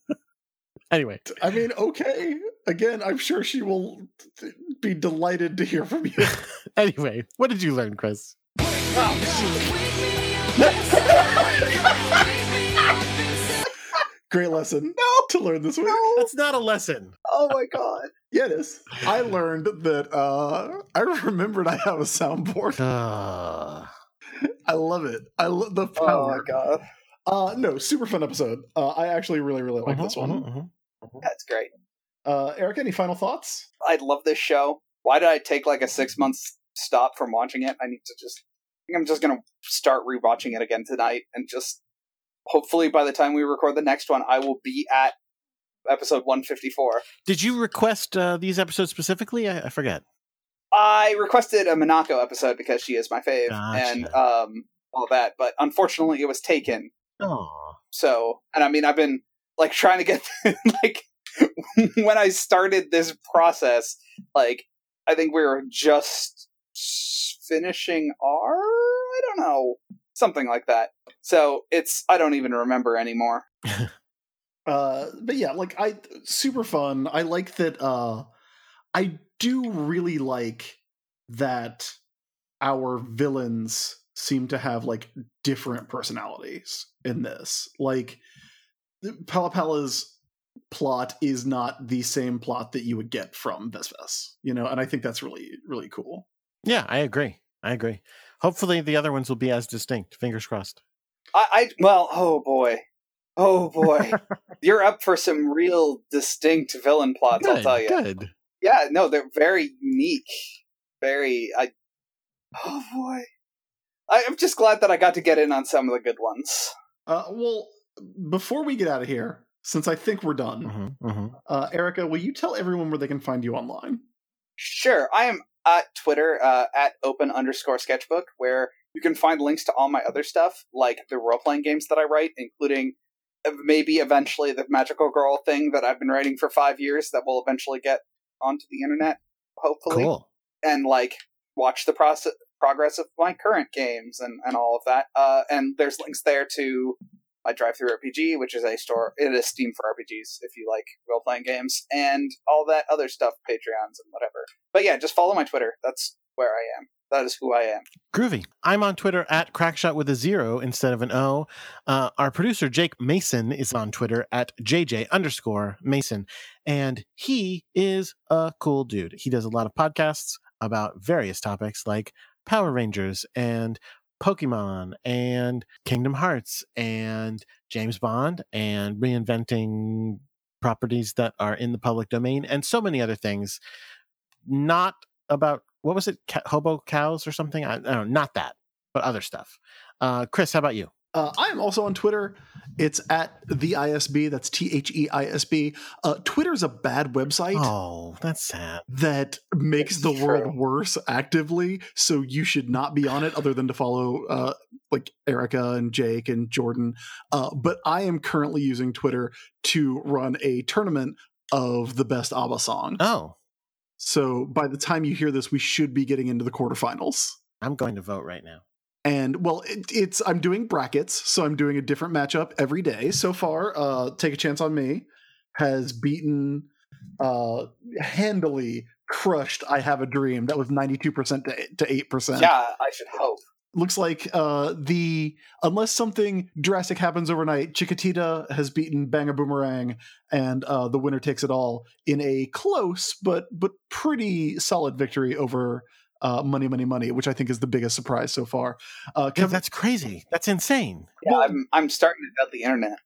anyway, I mean, okay. Again, I'm sure she will t- be delighted to hear from you. anyway, what did you learn, Chris? Great lesson No, to learn this week. no. That's not a lesson. Oh my god. Yeah, it is. I learned that uh I remembered I have a soundboard. Uh, I love it. I love the power. Oh power. my god. Uh no, super fun episode. Uh I actually really, really like mhm, this one. mhm, mhm. That's great. Uh Eric, any final thoughts? I love this show. Why did I take like a six month stop from watching it? I need to just. I think I'm just gonna start rewatching it again tonight, and just hopefully by the time we record the next one, I will be at episode 154. Did you request uh, these episodes specifically? I, I forget. I requested a Minako episode because she is my fave, Gotcha. and um, all that, but unfortunately, it was taken. Oh, So, and I mean, I've been like trying to get like when I started this process, like I think we were just finishing R. I don't know, something like that. So it's I don't even remember anymore. Uh but yeah, like I super fun. I like that uh I do really like that our villains seem to have like different personalities in this. Like PallaPalla's plot is not the same plot that you would get from VesVes, you know, and I think that's really really cool. yeah, I agree. I agree. Hopefully, the other ones will be as distinct. Fingers crossed. I, I well, oh boy, oh boy, you're up for some real distinct villain plots. I'll tell you. Good. Yeah, no, they're very unique. Very, I. Oh boy, I, I'm just glad that I got to get in on some of the good ones. Uh well, before we get out of here, since I think we're done, hmm hmm uh Erica, will you tell everyone where they can find you online? Sure, I am at Twitter uh, at open underscore sketchbook, where you can find links to all my other stuff, like the role playing games that I write, including maybe eventually the magical girl thing that I've been writing for five years that will eventually get onto the internet, hopefully. Cool. and like watch the process progress of my current games and, and all of that. Uh, and there's links there to my DriveThruRPG, which is a store. It is Steam for RPGs if you like role playing games, and all that other stuff, Patreons and whatever. But yeah, just follow my Twitter. That's where I am. That is who I am. Groovy. I'm on Twitter at crackshot with a zero instead of an O. Uh, our producer, Jake Mason, is on Twitter at JJ underscore Mason. And he is a cool dude. He does a lot of podcasts about various topics like Power Rangers and Pokemon and Kingdom Hearts and James Bond and reinventing properties that are in the public domain and so many other things. Not about what was it, hobo cows or something? I, I don't know, not that, but other stuff. Uh, Chris, how about you? Uh, I am also on Twitter. It's at the ISB. That's T H E I S B. Uh, Twitter is a bad website Oh, that's sad. that makes It's the true. world worse actively. So you should not be on it, other than to follow uh, like Erica and Jake and Jordan. Uh, but I am currently using Twitter to run a tournament of the best ABBA song. Oh, So by the time you hear this, we should be getting into the quarterfinals. I'm going to vote right now. And well, it, it's I'm doing brackets, so I'm doing a different matchup every day. So far, uh, take a chance on me has beaten uh, handily crushed. I have a dream that was 92 percent to eight percent. Yeah, I should hope. looks like uh, the unless something drastic happens overnight, Chiquitita has beaten Bang a Boomerang, and uh, the winner takes it all in a close but but pretty solid victory over uh, Money Money Money, which I think is the biggest surprise so far. Uh, Yeah, Kevin, that's crazy. That's insane. Yeah, Well- I'm I'm starting to doubt the internet.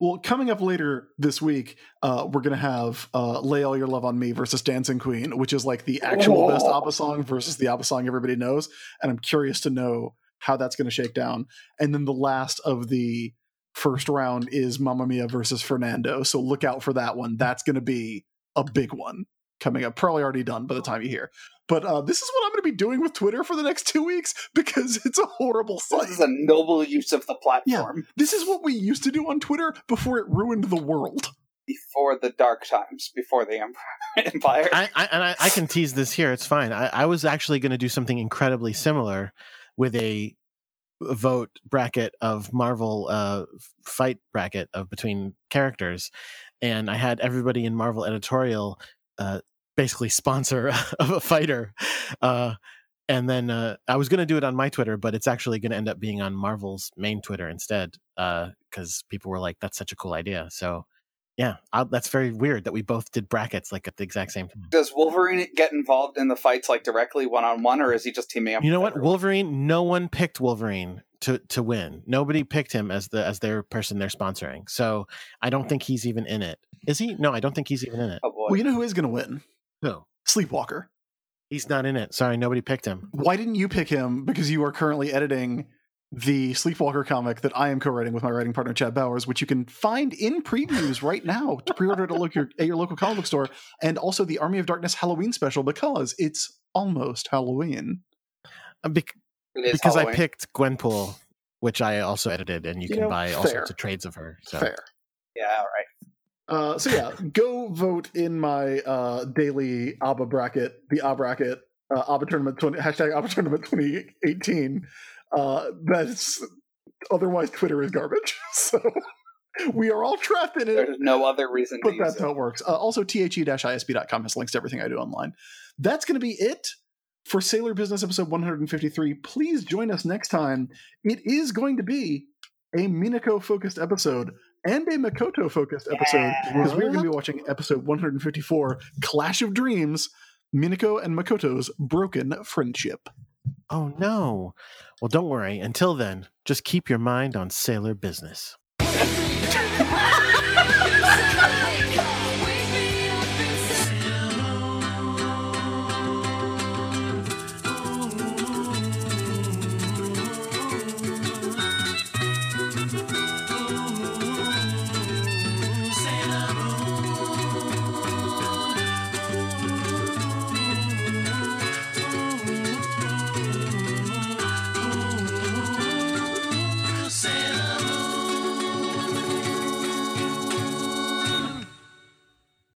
Well, coming up later this week, uh, we're gonna have uh, "Lay All Your Love on Me" versus "Dancing Queen," which is like the actual best Oh. ABBA song versus the ABBA song everybody knows, and I'm curious to know how that's gonna shake down. And then the last of the first round is "Mamma Mia" versus Fernando. So look out for that one. That's gonna be a big one coming up. Probably already done by the time you hear. But uh, this is what I'm going to be doing with Twitter for the next two weeks because it's a horrible site. This is a noble use of the platform This is what we used to do on Twitter before it ruined the world. before the dark times, before the Empire. Empire. I, I and I, I can tease this here. It's fine. I, I was actually going to do something incredibly similar with a vote bracket of Marvel uh, fight bracket of between characters, and I had everybody in Marvel editorial uh, basically sponsor of a fighter. Uh, and then uh, I was going to do it on my Twitter, but it's actually going to end up being on Marvel's main Twitter instead, because people were like, "That's such a cool idea." So, yeah, I, that's very weird that we both did brackets like at the exact same time. Does Wolverine get involved in the fights like directly one on one, or is he just teaming up? You know what? everyone? Wolverine. No one picked Wolverine to to win. Nobody picked him as the as their person they're sponsoring. So I don't think he's even in it. Is he? No, I don't think he's even in it. Oh boy. Well, you know who is going to win? No, Sleepwalker. he's not in it. Sorry, nobody picked him. Why didn't you pick him? Because you are currently editing the Sleepwalker comic that I am co-writing with my writing partner Chad Bowers, which you can find in previews right now to pre-order at, a local, at your local comic book store, and also the Army of Darkness Halloween special because it's almost Halloween. Uh, bec- It is because I picked Gwenpool, which I also edited, and you, You can know, buy all fair. sorts of trades of her. So Fair. Yeah, all right. Uh, so yeah, go vote in my uh, daily ABBA bracket, the ABBA bracket, uh, ABBA tournament 20, hashtag ABBA tournament 2018. Uh, that's otherwise Twitter is garbage. So we are all trapped in it. There's no other reason to But that's it. how it works. Uh, also, the-isb.com has links to everything I do online. That's going to be it for Sailor Business episode 153. Please join us next time. It is going to be a Minako focused episode and a Makoto focused episode because we're going to be watching episode 154 Clash of Dreams Minako and Makoto's Broken Friendship. Oh no. Well, don't worry. Until then, just keep your mind on sailor business.